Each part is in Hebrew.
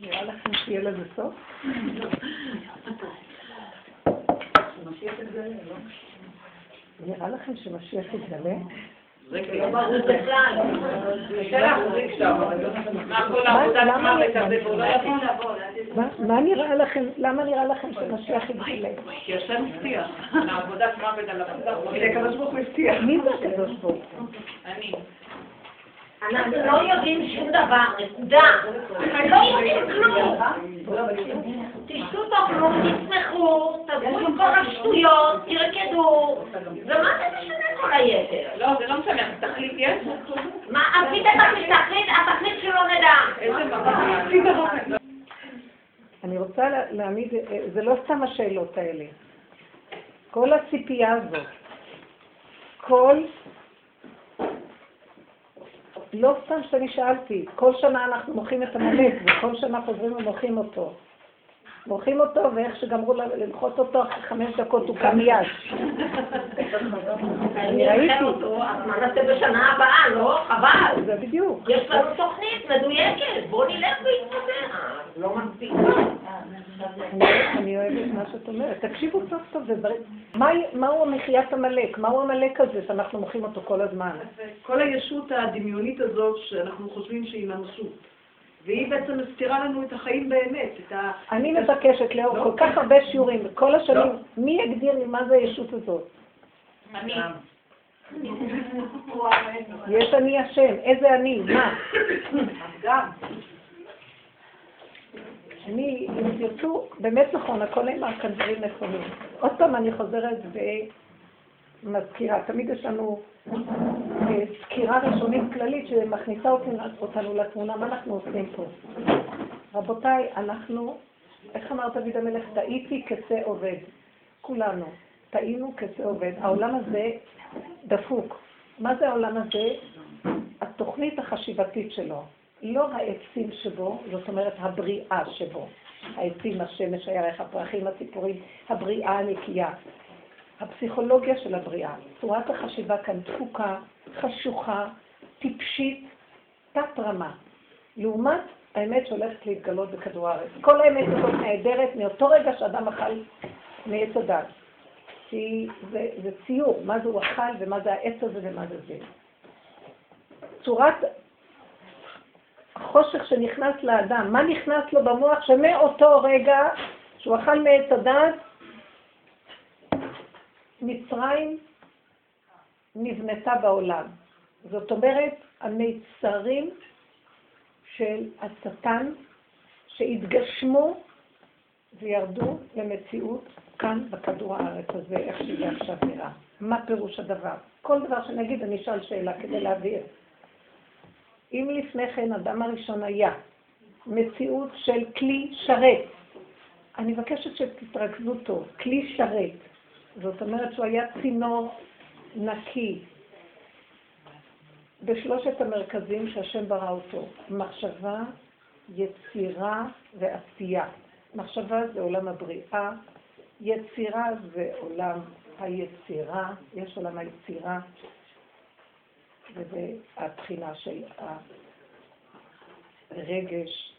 נראה לכם שיהיה לזה סוף? נראה לכם שמשיח יתגלה? זה לא מה מוות לא נראה לכם, למה נראה לכם שמשיח יתגלה? כי השם הבטיח, לעבודת מוות על הוא הבטיח. מי זה הקדוש ברוך הוא? אני. אנחנו לא יודעים שום דבר, נקודה. לא יודעים כלום. תשתו תאכלו, תצמחו, תעזבו עם כל השטויות, תרקדו. ומה זה משנה כל היתר? לא, זה לא משנה, תכלית יש? מה, עשית את התכלית, התכלית שלא נדע. אני רוצה לה- להעמיד, אה, זה לא סתם השאלות האלה. כל הציפייה הזאת, כל... לא סתם שאני שאלתי, כל שנה אנחנו מוחאים את עמלק, וכל שנה חוזרים ומוחאים אותו. מוחאים אותו, ואיך שגמרו למחות אותו, אחרי חמש דקות הוא קם מיד. אני ראיתי. מה נעשה בשנה הבאה, לא? חבל. זה בדיוק. יש לנו תוכנית מדויקת, בואו נלך ונתמודד. לא מספיק. אני- אוהבת מה שאת אומרת. תקשיבו טוב טוב, זה דברים... מה- מהו המחיית עמלק? מהו עמלק הזה שאנחנו מוחאים אותו כל הזמן? כל הישות הדמיונית הזאת שאנחנו חושבים שהיא ממשות. והיא בעצם מסתירה לנו את החיים באמת, את ה... אני מבקשת, לאור כל כך הרבה שיעורים, בכל השנים, מי יגדיר לי מה זה הישות הזאת? אני. יש אני השם, איזה אני? מה? גם. אני, אם תרצו, באמת נכון, הכל נאמר כאן דברים נכונים. עוד פעם אני חוזרת ומזכירה, תמיד יש לנו סקירה ראשונית כללית שמכניסה אותנו לתמונה, מה אנחנו עושים פה. רבותיי, אנחנו, איך אמר דוד המלך, טעיתי כשה עובד. כולנו, טעינו כשה עובד. העולם הזה דפוק. מה זה העולם הזה? התוכנית החשיבתית שלו. לא העצים שבו, זאת אומרת הבריאה שבו. העצים, השמש, הירח, הפרחים, הציפורים, הבריאה הנקייה. הפסיכולוגיה של הבריאה. צורת החשיבה כאן דפוקה, חשוכה, טיפשית, תת-רמה. לעומת האמת שהולכת להתגלות בכדור הארץ. כל האמת הזאת נהדרת מאותו רגע שאדם אכל מעץ הדת. כי זה, זה ציור, מה זה הוא אכל ומה זה העץ הזה ומה זה זה. צורת החושך שנכנס לאדם, מה נכנס לו במוח שמאותו רגע שהוא אכל מעץ הדת, מצרים נבנתה בעולם. זאת אומרת, המיצרים של השטן שהתגשמו וירדו למציאות כאן בכדור הארץ הזה, איך שזה עכשיו נראה. מה פירוש הדבר? כל דבר שנגיד אני אשאל שאלה כדי להבהיר. אם לפני כן אדם הראשון היה מציאות של כלי שרת, אני מבקשת שתתרכזו טוב, כלי שרת, זאת אומרת שהוא היה צינור נקי בשלושת המרכזים שהשם ברא אותו, מחשבה, יצירה ועשייה. מחשבה זה עולם הבריאה, יצירה זה עולם היצירה, יש עולם היצירה, וזה הבחינה של הרגש,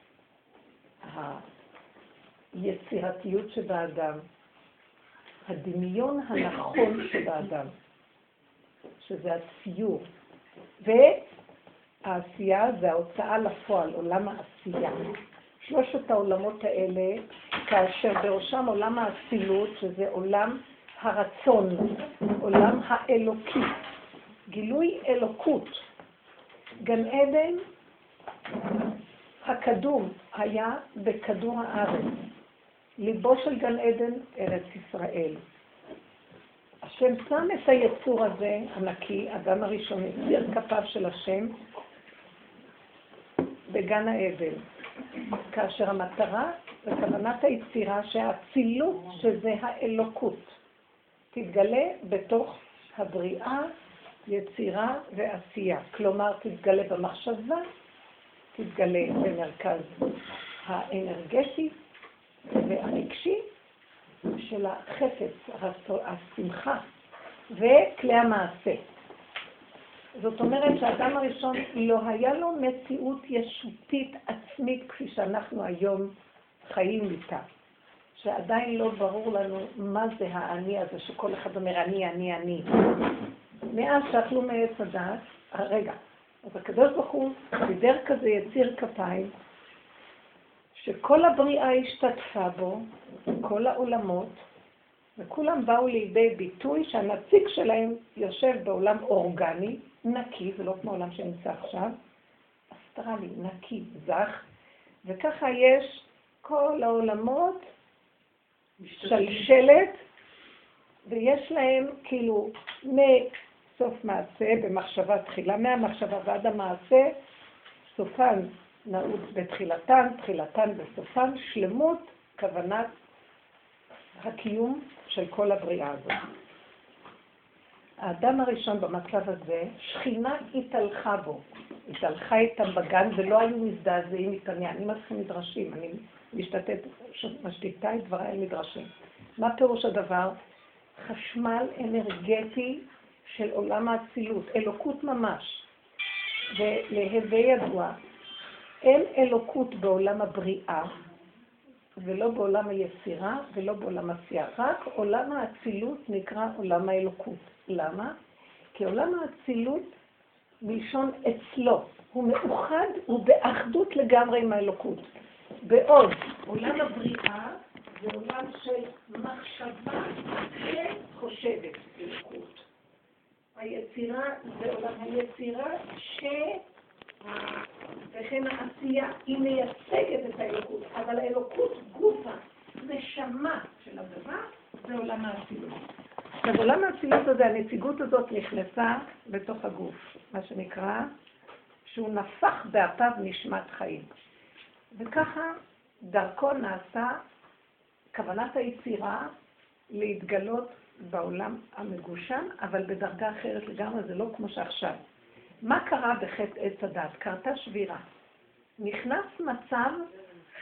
היצירתיות שבאדם, הדמיון הנכון שבאדם, שזה הציור, והעשייה זה ההוצאה לפועל, עולם העשייה. שלושת העולמות האלה, כאשר בראשם עולם האצילות, שזה עולם הרצון, עולם האלוקי, גילוי אלוקות. גן עדן הקדום היה בכדור הארץ. ליבו של גן עדן, ארץ ישראל. השם שם את היצור הזה, הנקי, אדם הראשון, יציר כפיו של השם, בגן העדן. כאשר המטרה וכוונת היצירה שהאצילות, שזה האלוקות, תתגלה בתוך הבריאה, יצירה ועשייה. כלומר, תתגלה במחשבה, תתגלה במרכז האנרגטי והרגשי של החפץ, השמחה וכלי המעשה. זאת אומרת שהאדם הראשון לא היה לו מציאות ישותית עצמית כפי שאנחנו היום חיים איתה. שעדיין לא ברור לנו מה זה האני הזה שכל אחד אומר אני, אני, אני. מאז שאכלו מעץ הדעת, רגע, אז הקדוש ברוך הוא סידר כזה יציר כפיים, שכל הבריאה השתתפה בו, כל העולמות, וכולם באו לידי ביטוי שהנציג שלהם יושב בעולם אורגני, נקי, זה לא כמו העולם שנמצא עכשיו, אסטרלי, נקי, זך, וככה יש כל העולמות שלשלת, ויש להם כאילו מסוף מעשה במחשבה תחילה, מהמחשבה ועד המעשה, סופן נעוץ בתחילתן, תחילתן בסופן, שלמות כוונת הקיום של כל הבריאה הזאת. האדם הראשון במצב הזה, שכינה התהלכה בו, התהלכה איתם בגן ולא היו מזדעזעים איתם, אני מתחיל מדרשים, אני משתתת, משתיתה את דבריי על מדרשים. מה פירוש הדבר? חשמל אנרגטי של עולם האצילות, אלוקות ממש. ולהווה ידוע, אין אלוקות בעולם הבריאה, ולא בעולם היצירה, ולא בעולם עשייה. רק עולם האצילות נקרא עולם האלוקות. למה? כי עולם האצילות, מלשון אצלו, הוא מאוחד, הוא באחדות לגמרי עם האלוקות. בעוד עולם הבריאה זה עולם של מחשבה שחושבת אלוקות. היצירה זה עולם היצירה ש... וכן העשייה היא מייצגת את האלוקות, אבל האלוקות גופה, נשמה של הדבר, זה עולם האצילות. עכשיו עולם האצילות הזה, הנציגות הזאת נכנסה בתוך הגוף, מה שנקרא, שהוא נפח באפיו נשמת חיים. וככה דרכו נעשה כוונת היצירה להתגלות בעולם המגושם, אבל בדרגה אחרת לגמרי, זה לא כמו שעכשיו. מה קרה בחטא עץ הדת? קרתה שבירה. נכנס מצב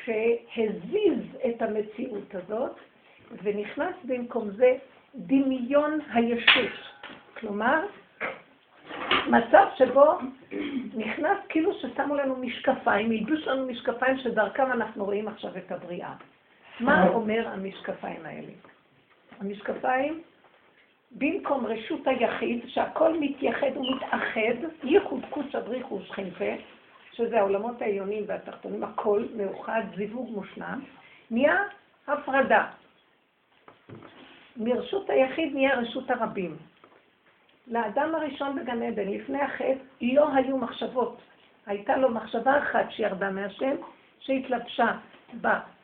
שהזיז את המציאות הזאת, ונכנס במקום זה דמיון הישות. כלומר, מצב שבו נכנס כאילו ששמו לנו משקפיים, הלבישו לנו משקפיים שדרכם אנחנו רואים עכשיו את הבריאה. מה אומר המשקפיים האלה? המשקפיים, במקום רשות היחיד, שהכל מתייחד ומתאחד, ייחוד קודש הבריך ושכינפה, שזה העולמות העליונים והתחתונים, הכל מאוחד, זיווג מושלם, נהיה הפרדה. מרשות היחיד נהיה רשות הרבים. לאדם הראשון בגן עדן, לפני החטא, לא היו מחשבות. הייתה לו מחשבה אחת שירדה מהשם, שהתלבשה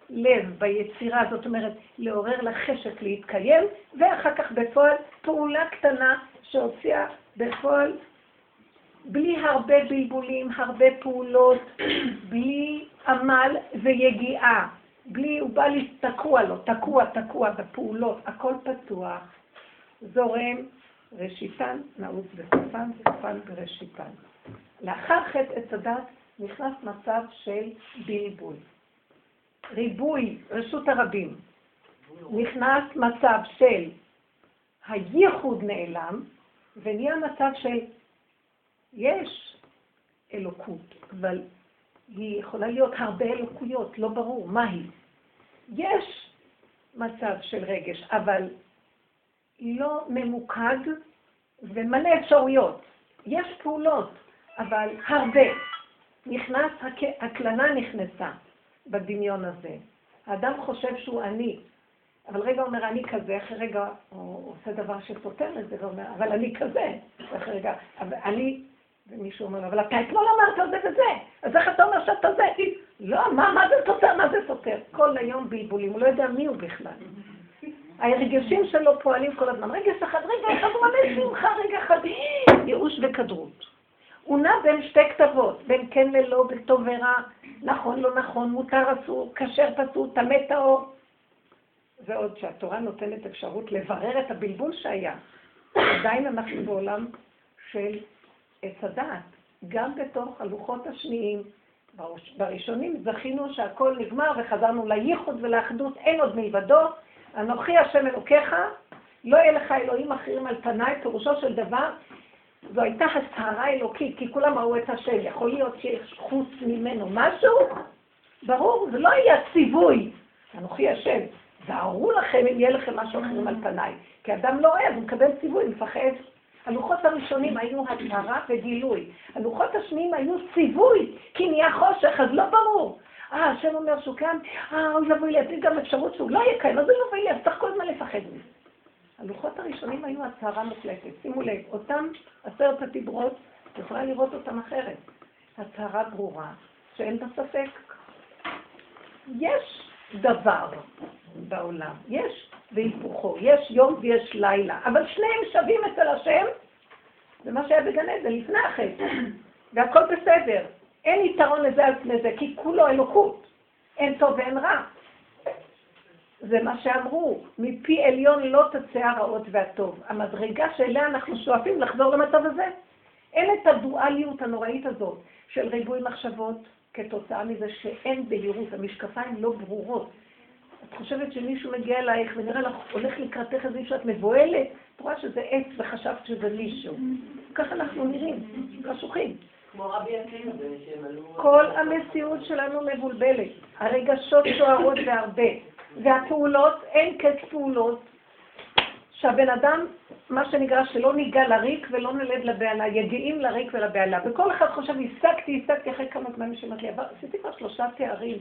בלב, ביצירה, זאת אומרת, לעורר לחשק להתקיים, ואחר כך בפועל פעולה קטנה שהוציאה בפועל בלי הרבה בלבולים, הרבה פעולות, בלי עמל ויגיעה. בלי, הוא בא לי, תקוע לו, תקוע, תקוע בפעולות, הכל פתוח, זורם, ראשיתן נעוץ בסופן, סופן בראשיתן. לאחר חטא עץ הדת נכנס מצב של בלבול. ריבוי, רשות הרבים. נכנס מצב של הייחוד נעלם, ונהיה מצב של יש אלוקות, אבל היא יכולה להיות הרבה אלוקויות, לא ברור מה היא. יש מצב של רגש, אבל לא ממוקד ומלא אפשרויות. יש פעולות, אבל הרבה. נכנס, הקלנה נכנסה בדמיון הזה. האדם חושב שהוא אני, אבל רגע אומר אני כזה, אחרי רגע הוא עושה דבר שסותר את זה, ואומר, אבל אני כזה, אחרי רגע, אבל אני, ומישהו אומר, אבל אתה אתמול אמרת זה וזה, אז איך אתה אומר שאתה זה? לא, מה, מה זה סותר? מה זה סותר? כל היום בלבולים, הוא לא יודע מי הוא בכלל. הרגשים שלו פועלים כל הזמן. רגע אחד, רגע אחד, הוא מלא שמחה, רגע אחד, ייאוש וכדרות. הוא נע בין שתי כתבות, בין כן ללא, בין טוב ורע, נכון, לא נכון, מותר אסור, כשר פסול, טמא טהור. ועוד שהתורה נותנת אפשרות לברר את הבלבול שהיה. עדיין אנחנו בעולם של עץ הדעת. גם בתוך הלוחות השניים, בראשונים זכינו שהכל נגמר וחזרנו לייחוד ולאחדות, אין עוד מלבדו, אנוכי השם אלוקיך, לא יהיה לך אלוהים אחרים על פניי, פירושו של דבר, זו הייתה הצהרה אלוקית, כי כולם ראו את השם. יכול להיות שיש חוץ ממנו משהו? ברור, זה לא היה ציווי. אנוכי השם. זהרו לכם אם יהיה לכם משהו אחרים על פניי. כי אדם לא רואה, אז הוא מקבל ציווי, מפחד. הלוחות הראשונים היו הצהרה וגילוי. הלוחות השניים היו ציווי, כי נהיה חושך, אז לא ברור. אה, השם אומר שהוא כאן, אה, אוי ואבוי לי, יש גם אפשרות שהוא לא כאן, אז אוי ואבוי לי, אז צריך כל הזמן לפחד מזה. הלוחות הראשונים היו הצהרה מוחלטת. שימו לב, אותם עשרת הדיברות, יכולה לראות אותם אחרת. הצהרה ברורה, שאין בה ספק. יש דבר בעולם, יש והיפוכו, יש יום ויש לילה, אבל שניהם שווים אצל השם, זה מה שהיה בגן עדן לפני החטא, והכל בסדר. אין יתרון לזה על פני זה, כי כולו אלוקות. אין טוב ואין רע. זה מה שאמרו, מפי עליון לא תצא הרעות והטוב. המדרגה שאליה אנחנו שואפים לחזור למצב הזה. אין את הדואליות הנוראית הזאת של ריבוי מחשבות כתוצאה מזה שאין בהירות, המשקפיים לא ברורות. את חושבת שמישהו מגיע אלייך ונראה לך, הולך לקראתך איזה מישהו, את מבוהלת, את רואה שזה עץ וחשבת שזה מישהו. ככה אנחנו נראים, חשוכים. כמו רבי עקיבא, שהם עלו... כל המציאות שלנו מבולבלת. הרגשות סוערות והרבה. והפעולות, אין קץ פעולות. שהבן אדם, מה שנקרא, שלא ניגע לריק ולא נלד לבהלה, יגיעים לריק ולבהלה. וכל אחד חושב, השגתי, השגתי אחרי כמה זמן אמר לי, עשיתי כבר שלושה תארים,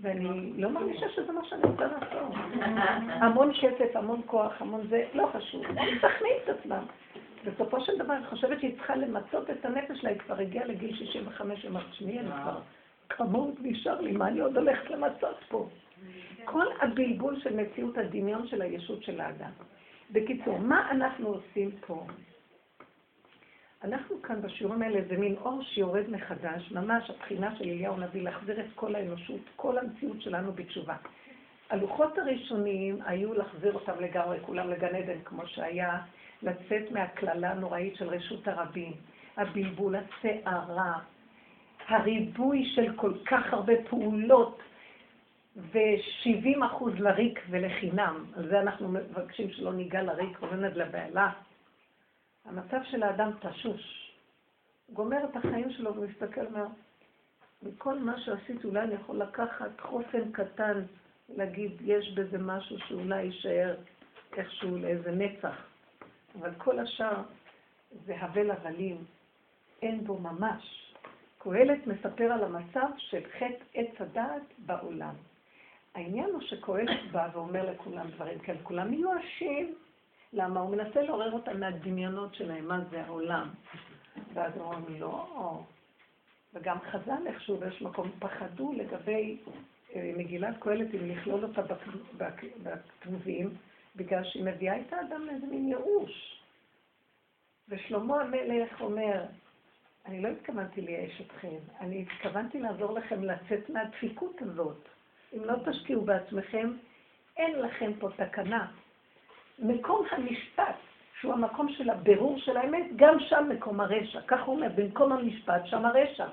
ואני לא מרגישה שזה מה שאני רוצה לעשות. המון כסף, המון כוח, המון זה, לא חשוב. מסכנים את עצמם. בסופו של דבר, אני חושבת שהיא צריכה למצות את הנפש שלה, היא כבר הגיעה לגיל 65, היא אמרת, שמי, אני כבר כמות נשאר לי, מה אני עוד הולכת למצות פה? כל הבלבול של מציאות הדמיון של הישות של האדם. בקיצור, מה אנחנו עושים פה? אנחנו כאן בשיעורים האלה, זה מין אור שיורד מחדש, ממש הבחינה של אליהו הנביא, להחזיר את כל האנושות, כל המציאות שלנו בתשובה. הלוחות הראשונים היו להחזיר אותם לגמרי, כולם לגן עדן, כמו שהיה, לצאת מהקללה הנוראית של רשות הרבים, הבלבול, הסערה, הריבוי של כל כך הרבה פעולות, ו-70 אחוז לריק ולחינם. על זה אנחנו מבקשים שלא ניגע לריק ולנד לבעלה. המצב של האדם תשוש. גומר את החיים שלו ומסתכל, אומר, מכל מה שעשיתי אולי אני יכול לקחת חוסן קטן, להגיד, יש בזה משהו שאולי יישאר איכשהו לאיזה נצח. אבל כל השאר זה הבל הבלים, אין בו ממש. קהלת מספר על המצב של חטא עץ הדעת בעולם. העניין הוא שקהלת בא ואומר לכולם דברים כאלה, כולם מיואשים. למה? הוא מנסה לעורר אותם מהדמיונות שלהם, מה זה העולם. ואז הוא אומר, לא. וגם חז"ל איכשהו באיזשהו מקום פחדו לגבי אה, מגילת קהלת, אם לכלול אותה בכתובים, בגלל שהיא מביאה את האדם לאיזה מין ייאוש. ושלמה המלך אומר, אני לא התכוונתי לייאש אתכם, אני התכוונתי לעזור לכם לצאת מהדפיקות הזאת. אם לא תשקיעו בעצמכם, אין לכם פה תקנה. מקום המשפט, שהוא המקום של הבירור של האמת, גם שם מקום הרשע. כך הוא אומר, במקום המשפט, שם הרשע.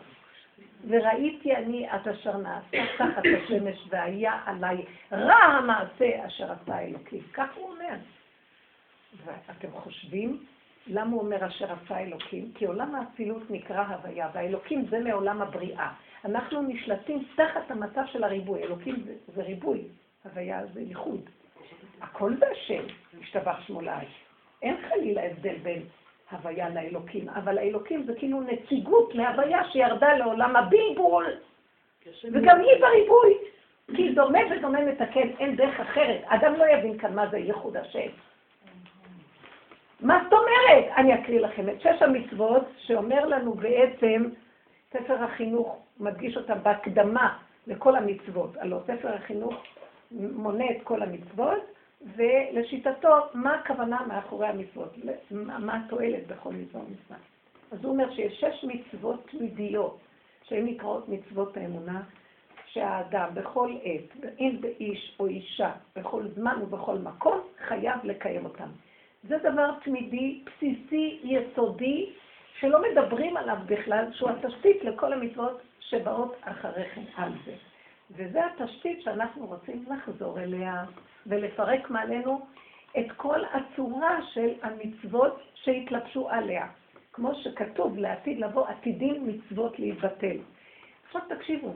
וראיתי אני את אשר נעשה תחת השמש והיה עליי רע המעשה אשר עשה אלוקים. כך הוא אומר. ואתם חושבים למה הוא אומר אשר עשה אלוקים? כי עולם האצילות נקרא הוויה, והאלוקים זה מעולם הבריאה. אנחנו נשלטים תחת המצב של הריבוי. אלוקים זה, זה ריבוי, הוויה זה ייחוד. הכל זה השם, משתבח שמו לעי. אין חלילה הבדל בין הוויה לאלוקים, אבל האלוקים זה כאילו נציגות מהוויה שירדה לעולם הבלבול, וגם היא בריבוי. כי דומה ודומה מתקן, אין דרך אחרת. אדם לא יבין כאן מה זה ייחוד השם. מה זאת אומרת? אני אקריא לכם את שש המצוות שאומר לנו בעצם ספר החינוך, מדגיש אותה בהקדמה לכל המצוות. הלוא ספר החינוך מונה את כל המצוות, ולשיטתו, מה הכוונה מאחורי המצוות? מה התועלת בכל מצווה ומצווה? אז הוא אומר שיש שש מצוות תמידיות, שהן נקראות מצוות האמונה, שהאדם בכל עת, אם באיש או אישה, בכל זמן ובכל מקום, חייב לקיים אותם. זה דבר תמידי, בסיסי, יסודי, שלא מדברים עליו בכלל, שהוא התשתית לכל המצוות שבאות אחרי כן על זה. וזה התשתית שאנחנו רוצים לחזור אליה ולפרק מעלינו את כל הצורה של המצוות שהתלבשו עליה. כמו שכתוב לעתיד לבוא, עתידים מצוות להתבטל. עכשיו תקשיבו,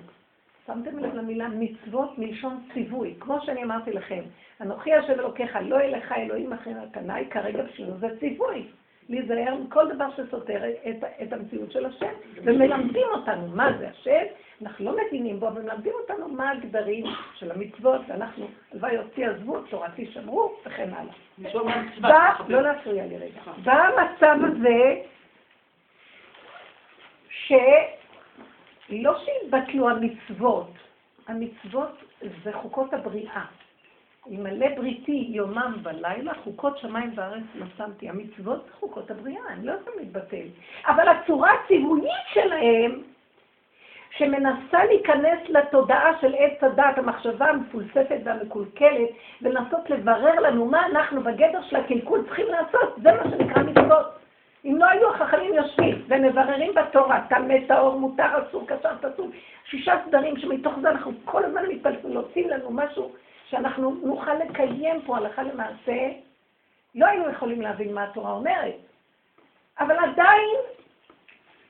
שמתם לב למילה מצוות מלשון ציווי, כמו שאני אמרתי לכם, אנוכי השם אלוקיך, לא אליך אלוהים אחר הקנאי, כרגע בשבילו זה ציווי. להיזהר מכל דבר שסותר את, את המציאות של השם, ומלמדים אותנו מה זה השם, אנחנו לא מבינים בו, אבל מלמדים אותנו מה הגדרים של המצוות, ואנחנו, הלוואי אותי עזבו, תורתי שמרו, וכן הלאה. לא להפריע לי רגע. במצב הזה, שלא שהתבטלו המצוות, המצוות זה חוקות הבריאה. ימלא בריתי יומם ולילה, חוקות שמיים וארץ לא שמתי. המצוות זה חוקות הבריאה, הם לא יכולים להתבטל. אבל הצורה הציוונית שלהם, שמנסה להיכנס לתודעה של עץ הדת, המחשבה המפולספת והמקולקלת, ולנסות לברר לנו מה אנחנו בגדר של הקלקול צריכים לעשות, זה מה שנקרא מצוות. אם לא היו החכמים יושבים ומבררים בתורה, טמא, טהור, מותר, אסור, קשר, פסול, שישה סדרים שמתוך זה אנחנו כל הזמן מתפלפים, להוציא לנו משהו שאנחנו נוכל לקיים פה הלכה למעשה, לא היינו יכולים להבין מה התורה אומרת. אבל עדיין,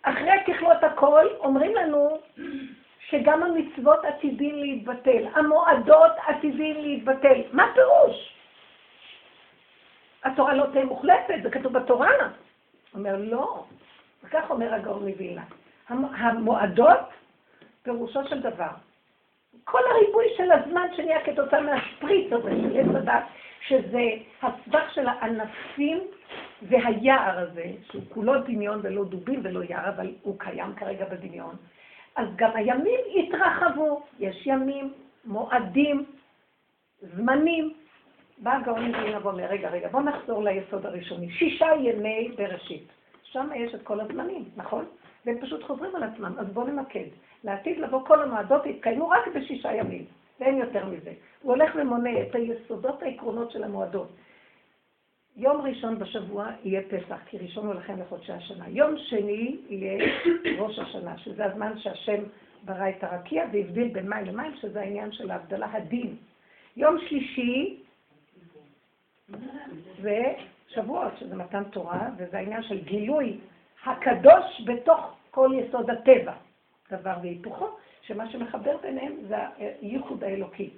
אחרי ככלות הכל, אומרים לנו שגם המצוות עתידים להתבטל, המועדות עתידים להתבטל. מה פירוש? התורה לא תהיה מוחלטת, זה כתוב בתורה. אומר, לא. וכך אומר הגאון מווילנה. המועדות, פירושו של דבר, כל הריבוי של הזמן שנהיה כתוצאה מהשפריץ הזה של עץ הדת, שזה הסבך של הענפים והיער הזה, שהוא כולו דמיון ולא דובים ולא יער, אבל הוא קיים כרגע בדמיון. אז גם הימים התרחבו, יש ימים, מועדים, זמנים. בא הגאון מבין ואומר, רגע, רגע, בוא נחזור ליסוד הראשוני. שישה ימי בראשית. שם יש את כל הזמנים, נכון? והם פשוט חוזרים על עצמם, אז בואו נמקד. לעתיד לבוא כל המועדות יתקיימו רק בשישה ימים, ואין יותר מזה. הוא הולך ומונה את היסודות העקרונות של המועדות. יום ראשון בשבוע יהיה פסח, כי ראשון הוא לכם לחודשי השנה. יום שני יהיה ראש השנה, שזה הזמן שהשם ברא את הרקיע והבדיל בין מים למים, שזה העניין של ההבדלה הדין. יום שלישי זה שבועות, שזה מתן תורה, וזה העניין של גילוי הקדוש בתוך כל יסוד הטבע. דבר והיפוכו, שמה שמחבר ביניהם זה הייחוד האלוקי.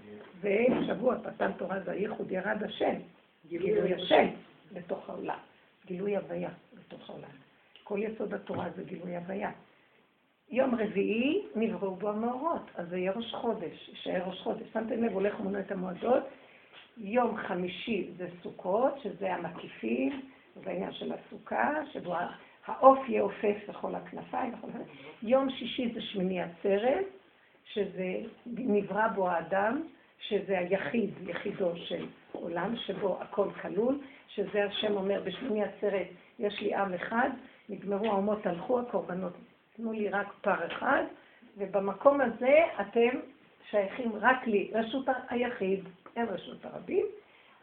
ושבוע פתן תורה זה הייחוד ירד השם, גילוי השם בתוך העולם, גילוי הוויה בתוך העולם. כל יסוד התורה זה גילוי הוויה. יום רביעי נבראו בו המאורות, אז זה יהיה ראש חודש, יישאר ראש חודש. שמתם לב, הולך ומונה את המועדות. יום חמישי זה סוכות, שזה המקיפים, זה העניין של הסוכה, שבו העוף יעופף בכל הכנפיים. יום שישי זה שמיני עצרת, שזה נברא בו האדם, שזה היחיד, יחידו של עולם, שבו הכל כלול, שזה השם אומר בשמיני עצרת, יש לי עם אחד, נגמרו האומות, הלכו הקורבנות, תנו לי רק פר אחד, ובמקום הזה אתם שייכים רק לי, רשות היחיד, אין רשות הרבים,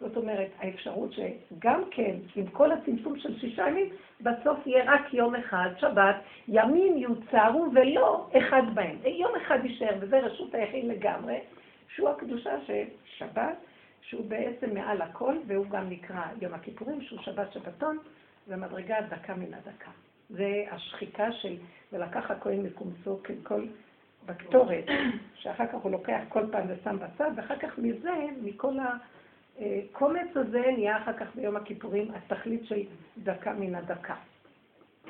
זאת אומרת, האפשרות שגם כן, עם כל הצמצום של שישה ימים, בסוף יהיה רק יום אחד, שבת, ימים יוצרו ולא אחד בהם. יום אחד יישאר, וזה רשות היחיד לגמרי, שהוא הקדושה של שבת, שהוא בעצם מעל הכל, והוא גם נקרא יום הכיפורים, שהוא שבת שבתון, ומדרגה דקה מן הדקה. זה השחיקה של, ולקח הכהן מקומצו ככל בקטורת, שאחר כך הוא לוקח כל פעם ושם בצד, ואחר כך מזה, מכל ה... קומץ הזה נהיה אחר כך ביום הכיפורים התכלית של דקה מן הדקה.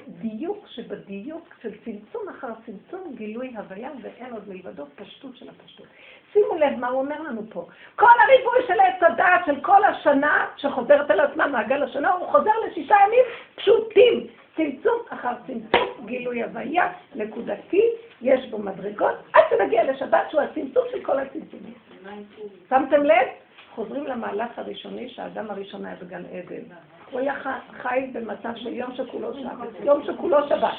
דיוק שבדיוק של צמצום אחר צמצום, גילוי הוויה, ואין עוד מלבדו פשטות של הפשטות. שימו לב מה הוא אומר לנו פה. כל הריבוי של עץ הדעת של כל השנה, שחוזרת על עצמה מעגל השנה, הוא חוזר לשישה ימים פשוטים. צמצום אחר צמצום, גילוי הוויה, נקודתי, יש בו מדרגות, עד שנגיע לשבת שהוא הצמצום של כל הצמצומים. שמתם לב? חוזרים למהלך הראשוני שהאדם הראשון היה בגן עדן. הוא היה חי במצב של יום שכולו שבת. יום שכולו שבת.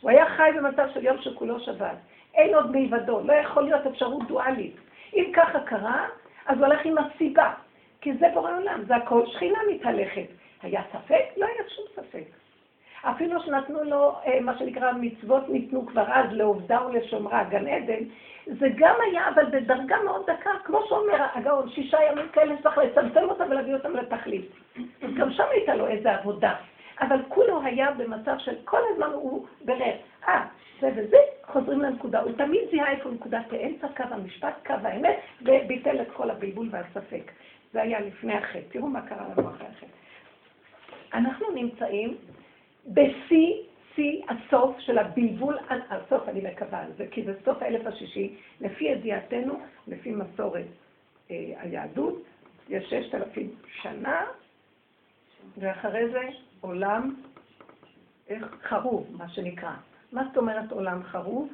הוא היה חי במצב של יום שכולו שבת. אין עוד מלבדו, לא יכול להיות אפשרות דואלית. אם ככה קרה, אז הוא הולך עם הסיבה. כי זה בורא עולם, זה הכל שכינה מתהלכת. היה ספק? לא היה שום ספק. אפילו שנתנו לו, אה, מה שנקרא, מצוות ניתנו כבר אז לעובדה ולשומרה, גן עדן, זה גם היה, אבל בדרגה מאוד דקה, כמו שאומר הגאון, שישה ימים כאלה צריך לצמצם אותם ולהביא אותם לתכלית. גם שם הייתה לו איזו עבודה. אבל כולו היה במצב של כל הזמן הוא ברר. אה, זה וזה, חוזרים לנקודה. הוא תמיד זיהה איפה נקודת האמצע, קו המשפט, קו האמת, וביטל את כל הבלבול והספק. זה היה לפני החטא. תראו מה קרה לנו אחרי החטא. אנחנו נמצאים בשיא, שיא הסוף של הבלבול, הסוף אני מקווה על זה, כי זה סוף האלף השישי, לפי ידיעתנו, לפי מסורת אה, היהדות, יש ששת אלפים שנה, ואחרי זה עולם איך, חרוב, מה שנקרא. מה זאת אומרת עולם חרוב?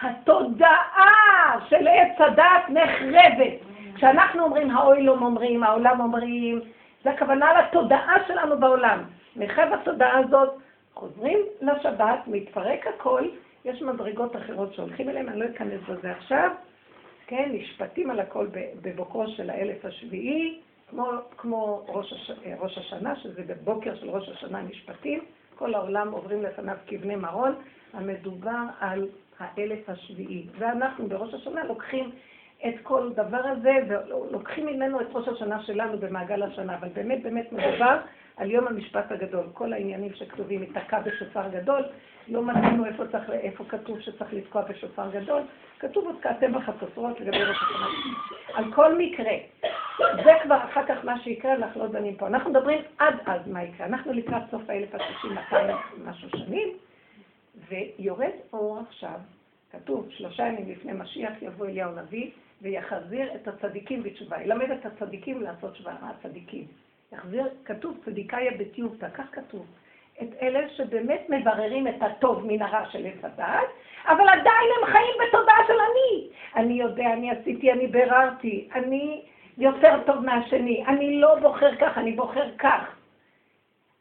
התודעה של עץ הדת נחרבת. כשאנחנו אומרים האוילום אומרים, העולם אומרים, זה הכוונה לתודעה שלנו בעולם. מחרב התודעה הזאת חוזרים לשבת, מתפרק הכל, יש מדרגות אחרות שהולכים אליהן, אני לא אכנס בזה עכשיו, כן, נשפטים על הכל בבוקרו של האלף השביעי, כמו, כמו ראש, הש, ראש השנה, שזה בבוקר של ראש השנה נשפטים, כל העולם עוברים לפניו כבני מרון, המדובר על האלף השביעי. ואנחנו בראש השנה לוקחים את כל דבר הזה, ולוקחים ממנו את ראש השנה שלנו במעגל השנה, אבל באמת באמת מדובר על יום המשפט הגדול. כל העניינים שכתובים, ייתקע בשופר גדול, לא מצאנו איפה, צריך, איפה כתוב שצריך לתקוע בשופר גדול, כתוב עוד כעתם בחצוצרות לגבי ראש השנה. על כל מקרה, זה כבר אחר כך מה שיקרה, אנחנו לא דנים פה. אנחנו מדברים עד אז מה יקרה. אנחנו לקראת סוף האלף השישים, 200 משהו שנים, ויורד אור עכשיו, כתוב, שלושה ימים לפני משיח יבוא אליהו נביא, ויחזיר את הצדיקים בתשובה. ילמד את הצדיקים לעשות תשובה. הצדיקים? כתוב צדיקאיה בטיובתא, כך כתוב. את אלה שבאמת מבררים את הטוב מן הרע של עץ הדעת, אבל עדיין הם חיים בתודעה של אני. אני יודע, אני עשיתי, אני ביררתי, אני יותר טוב מהשני, אני לא בוחר כך, אני בוחר כך.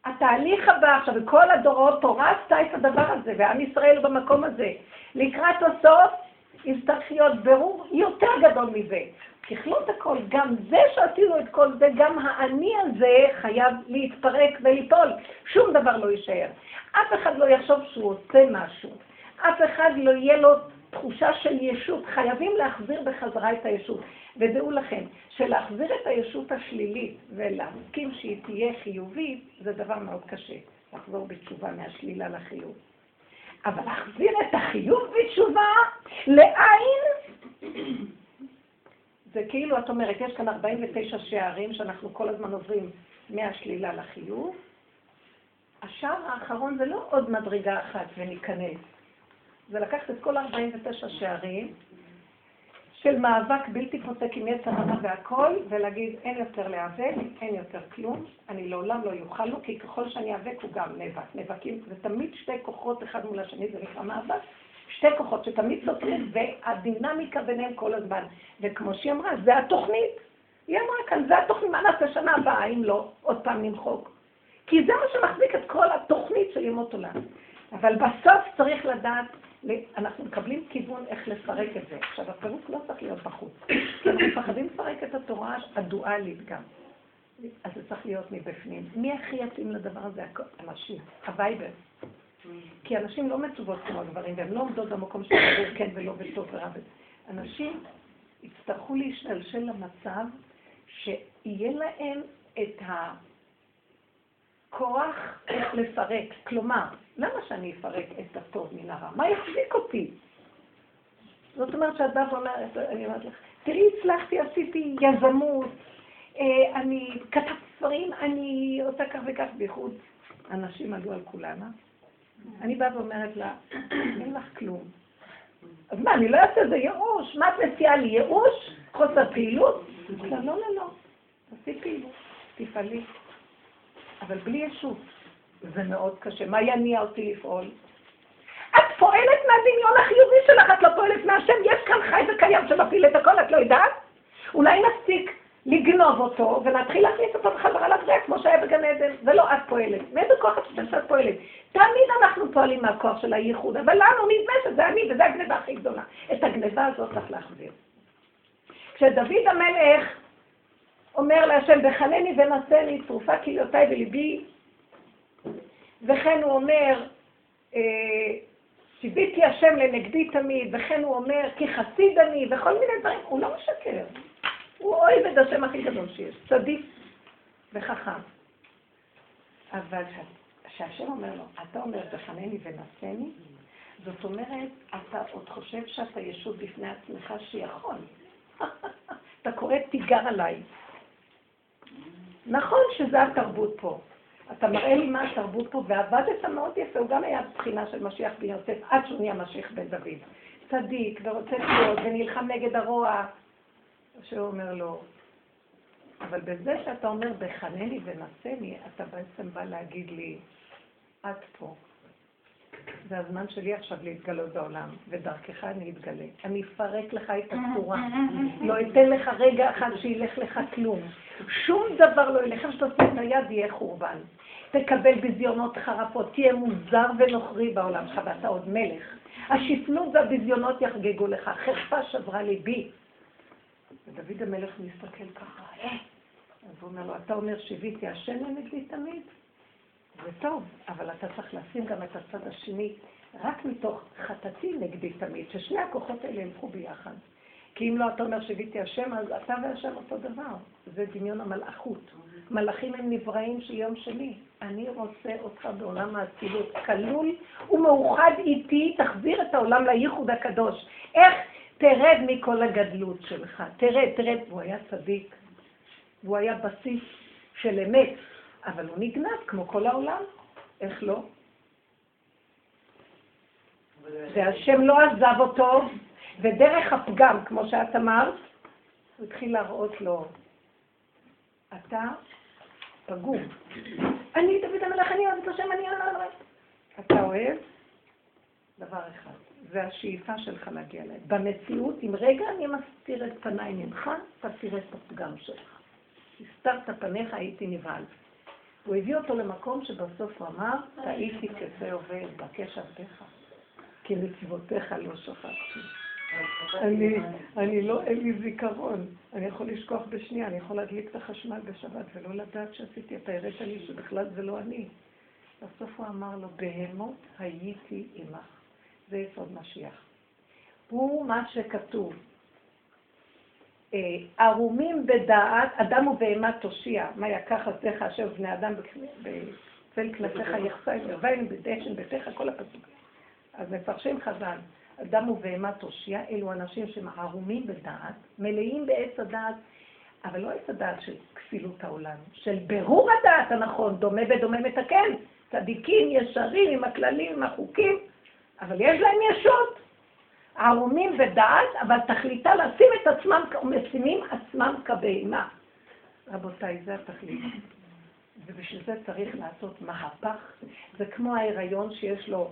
התהליך הבא עכשיו, בכל הדורות תורה עשתה את הדבר הזה, ועם ישראל במקום הזה. לקראת הסוף יצטרך להיות ברור יותר גדול מזה. ככלות הכל, גם זה שעשינו את כל זה, גם האני הזה חייב להתפרק וליפול. שום דבר לא יישאר. אף אחד לא יחשוב שהוא עושה משהו. אף אחד לא יהיה לו תחושה של ישות. חייבים להחזיר בחזרה את הישות. ודעו לכם, שלהחזיר את הישות השלילית ולהסכים שהיא תהיה חיובית, זה דבר מאוד קשה. לחזור בתשובה מהשלילה לחיוב. אבל להחזיר את החיוב בתשובה לעין, זה כאילו, את אומרת, יש כאן 49 שערים שאנחנו כל הזמן עוברים מהשלילה לחיוב. השער האחרון זה לא עוד מדרגה אחת וניכנס. זה לקחת את כל 49 שערים של מאבק בלתי פוסק עם יצר הרע והכל, ולהגיד, אין יותר להיאבק, אין יותר כלום, אני לעולם לא יוכל לו, כי ככל שאני איאבק הוא גם נאבק. נאבקים, זה תמיד שתי כוחות אחד מול השני, זה נקרא מאבק. שתי כוחות שתמיד סותרים, והדינמיקה ביניהם כל הזמן. וכמו שהיא אמרה, זה התוכנית. היא אמרה כאן, זה התוכנית, מה נעשה שנה הבאה, אם לא, עוד פעם נמחוק. כי זה מה שמחזיק את כל התוכנית של ימות עולם. אבל בסוף צריך לדעת אנחנו מקבלים כיוון איך לפרק את זה. עכשיו, הפירוק לא צריך להיות בחוץ. כי אנחנו מפחדים לפרק את התורה הדואלית גם. אז זה צריך להיות מבפנים. מי הכי יתאים לדבר הזה? אנשים, הווייבר. כי אנשים לא מצוות כמו הגברים, והן לא עומדות במקום של כן ולא בטוב ורע. אנשים יצטרכו להשתלשל למצב שיהיה להם את איך לפרק. כלומר, למה שאני אפרק את הטוב מן הרע? מה יחזיק אותי? זאת אומרת שאת באה ואומרת, אני אומרת לך, תראי, הצלחתי, עשיתי יזמות, אה, אני כתב ספרים, אני עושה כך וכך, בייחוד אנשים עלו על כולנה. אני באה ואומרת לה, אין לך כלום. אז מה, אני לא אעשה זה ייאוש, מה את מציעה לי, ייאוש? חוסר פעילות? לא, לא, לא, תעשי פעילות, תפעלי. אבל בלי ישות. זה מאוד קשה. מה יניע אותי לפעול? את פועלת מהדמיון החיובי שלך, את לא פועלת מהשם, יש כאן חי וקיים שמפעיל את הכל, את לא יודעת? אולי נפסיק לגנוב אותו ולהתחיל להכניס אותו בחזרה לבריאה, כמו שהיה בגן עדן. זה לא את פועלת. מאיזה כוח את חושבת שאת פועלת? תמיד אנחנו פועלים מהכוח של הייחוד, אבל לנו נדמה שזה אני, וזו הגניבה הכי גדולה. את הגניבה הזאת צריך להחזיר. כשדוד המלך אומר להשם, בחנני ונשני, צרופה כליותיי וליבי וכן הוא אומר, אה, שיביתי השם לנגדי תמיד, וכן הוא אומר, כי חסיד אני, וכל מיני דברים, הוא לא משקר. הוא אוהב את השם הכי גדול שיש, צדיק וחכם. אבל כשהשם אומר לו, אתה אומר תחנני ונשני, זאת אומרת, אתה עוד חושב שאתה ישות בפני עצמך שיכול. אתה קורא תיגר עליי. נכון שזה התרבות פה. אתה מראה לי מה התרבות פה, ועבדת מאוד יפה, הוא גם היה בחינה של משיח בן יוסף, עד שהוא נהיה משיח בן דוד. צדיק, ורוצה להיות, ונלחם נגד הרוע. שהוא אומר לו, אבל בזה שאתה אומר, בחנני ונשני, אתה בעצם בא להגיד לי, את פה. זה הזמן שלי עכשיו להתגלות בעולם, ודרכך אני אתגלה. אני אפרק לך את הצורה. לא אתן לך רגע אחד שילך לך כלום. שום דבר לא ילך, שתוציא את היד יהיה חורבן. תקבל ביזיונות חרפות, תהיה מוזר ונוכרי בעולם שלך, ואתה עוד מלך. השפלות והביזיונות יחגגו לך, חרפה שברה ליבי. ודוד המלך מסתכל ככה, אה? אז הוא אומר לו, אתה אומר שיוויתי השם לנגדי תמיד? זה טוב, אבל אתה צריך לשים גם את הצד השני, רק מתוך חטאתי נגדי תמיד, ששני הכוחות האלה ילכו ביחד. כי אם לא אתה אומר שיוויתי השם, אז אתה והשם אותו דבר. זה דמיון המלאכות. מלאכים הם נבראים של יום שני. אני רוצה אותך בעולם האצילות, כלול ומאוחד איתי, תחזיר את העולם לייחוד הקדוש. איך תרד מכל הגדלות שלך, תרד, תרד. והוא היה צדיק, והוא היה בסיס של אמת, אבל הוא נגנב כמו כל העולם, איך לא? והשם לא עזב אותו, ודרך הפגם, כמו שאת אמרת, הוא התחיל להראות לו, אתה פגום. אני דוד המלך, אני אוהב את השם, אני אוהב... אתה אוהב דבר אחד, זה השאיפה שלך להגיע אליי. במציאות, אם רגע אני מסתיר את פניי ממך, תראה את הפגם שלך. הסתרת פניך, הייתי נבהל. הוא הביא אותו למקום שבסוף הוא אמר, טעיתי כזה עובד, בקש עבדיך, כי מצוותיך לא שכחתי. אני, אני לא, אין לי זיכרון, אני יכול לשכוח בשנייה, אני יכול להדליק את החשמל בשבת ולא לדעת שעשיתי, אתה הראת לי שבכלל זה לא אני. בסוף הוא אמר לו, בהמות הייתי עמך. זה יסוד משיח. הוא מה שכתוב. אה, ערומים בדעת, אדם ובהמה תושיע, מה יקח עשיך אשר בני אדם בצל כנפיך יחסה, ירווין בדשן ביתך, כל הפסוק. אז מפרשים חז"ל, אדם ובהמה תושיע, אלו אנשים שהם ערומים בדעת, מלאים בעץ הדעת, אבל לא עץ הדעת של כפילות העולם, של ברור הדעת הנכון, דומה ודומה מתקן, צדיקים, ישרים, עם הכללים, עם החוקים, אבל יש להם ישות. ערומים בדעת, אבל תכליתה לשים את עצמם, משימים עצמם כבהמה. רבותיי, זה התכלית. ובשביל זה צריך לעשות מהפך. זה כמו ההיריון שיש לו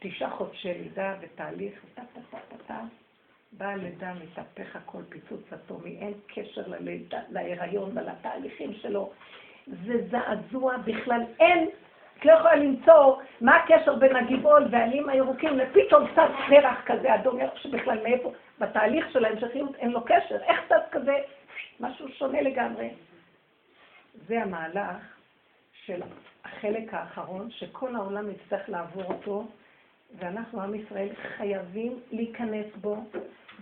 תשעה חודשי לידה ותהליך, טה טה טה טה טה. באה לידה, מתהפך הכל פיצוץ אטומי, אין קשר ללידה, להיריון ולתהליכים שלו. זה זעזוע בכלל, אין את לא יכולה למצוא מה הקשר בין הגבעול והעלים הירוקים לפתאום קצת פרח כזה אדום, שבכלל מאיפה, בתהליך של ההמשכיות אין לו קשר, איך קצת כזה, משהו שונה לגמרי. זה המהלך של החלק האחרון, שכל העולם יצטרך לעבור אותו, ואנחנו, עם ישראל, חייבים להיכנס בו,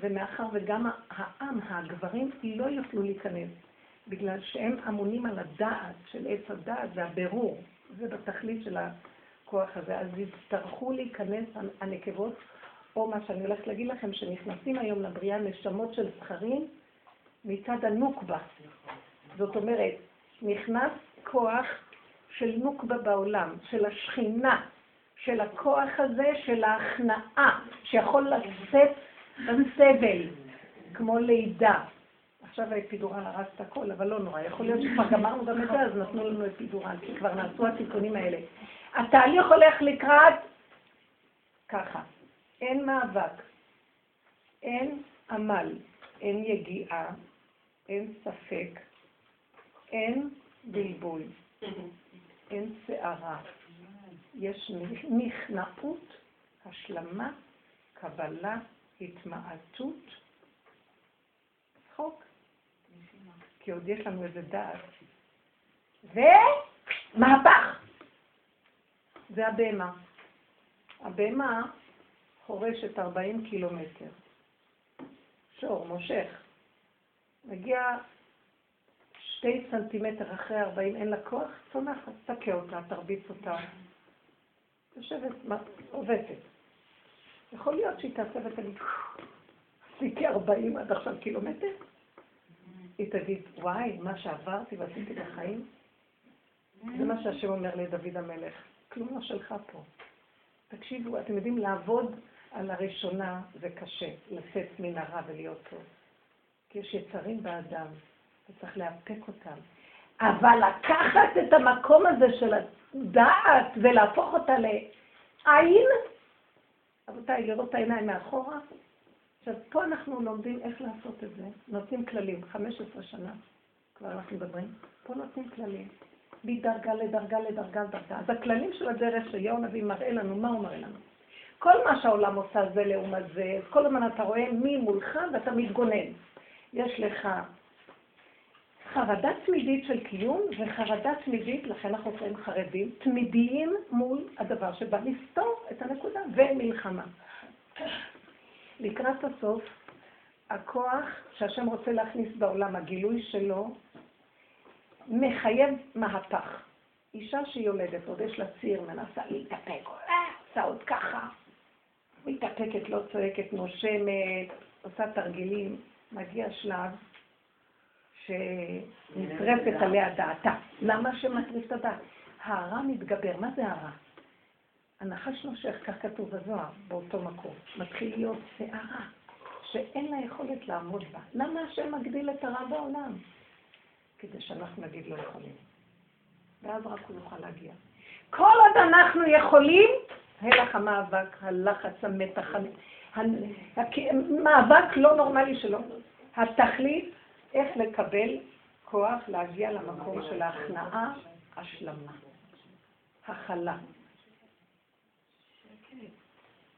ומאחר וגם העם, הגברים, לא יוכלו להיכנס, בגלל שהם אמונים על הדעת של עץ הדעת והבירור. זה בתכלית של הכוח הזה. אז יצטרכו להיכנס הנקבות, או מה שאני הולכת להגיד לכם, שנכנסים היום לבריאה נשמות של זכרים מצד הנוקבה. זאת אומרת, נכנס כוח של נוקבה בעולם, של השכינה, של הכוח הזה, של ההכנעה, שיכול לשאת בסבל, כמו לידה. עכשיו האפידורל הרס את הכל, אבל לא נורא. יכול להיות שכבר גמרנו גם את זה, אז נתנו לנו אפידורל, כי כבר נעשו התיקונים האלה. התהליך הולך לקראת ככה, אין מאבק, אין עמל, אין יגיעה, אין ספק, אין בלבול, אין שערה. יש נכנעות, השלמה, קבלה, התמעטות, צחוק. כי עוד יש לנו איזה דעת. ומהפך. זה הבהמה. הבהמה חורשת 40 קילומטר. שור, מושך. מגיע שתי סנטימטר אחרי 40, אין לה כוח, צונחת, תכה אותה, תרביץ אותה. יושבת, עובדת. יכול להיות שהיא תעשה ותגיד, עשיתי 40 עד עכשיו קילומטר? היא תגיד, וואי, מה שעברתי ועשיתי בחיים, זה מה שהשם אומר לדוד המלך, כלום לא שלך פה. תקשיבו, אתם יודעים, לעבוד על הראשונה זה קשה, לצאת מן הרע ולהיות טוב. כי יש יצרים באדם, וצריך לאפק אותם. אבל לקחת את המקום הזה של הדעת ולהפוך אותה לעין, רבותיי, לראות את העיניים מאחורה. עכשיו, פה אנחנו לומדים איך לעשות את זה. נותנים כללים, 15 שנה כבר אנחנו מדברים. פה נותנים כללים. מדרגה לדרגה לדרגה לדרגה. אז הכללים של הדרך שיהו הנביא מראה לנו, מה הוא מראה לנו? כל מה שהעולם עושה זה לעומת זה, כל הזמן אתה רואה מי מולך ואתה מתגונן. יש לך חרדה תמידית של קיום וחרדה תמידית, לכן אנחנו קוראים חרדים, תמידיים מול הדבר שבא לסתור את הנקודה, ומלחמה. לקראת הסוף, הכוח שהשם רוצה להכניס בעולם, הגילוי שלו, מחייב מהפך. אישה שיולדת, עוד יש לה ציר, מנסה להתאפק, עושה עוד ככה, מתאפקת, לא צועקת, נושמת, עושה תרגילים, מגיע שלב שנטרפת עליה דעתה. למה שמטריף את הדעת? הרע מתגבר. מה זה הרע? הנחש נושך, כך כתוב בזוהר, באותו מקום. מתחיל להיות שערה, שאין לה יכולת לעמוד בה. למה השם מגדיל את הרע בעולם? כדי שאנחנו נגיד לא יכולים. ואז רק הוא יוכל להגיע. כל עוד אנחנו יכולים, הלך המאבק, הלחץ, המתח, המאבק לא נורמלי שלו. התכלית, איך לקבל כוח להגיע למקום של ההכנעה, השלמה, הכלה,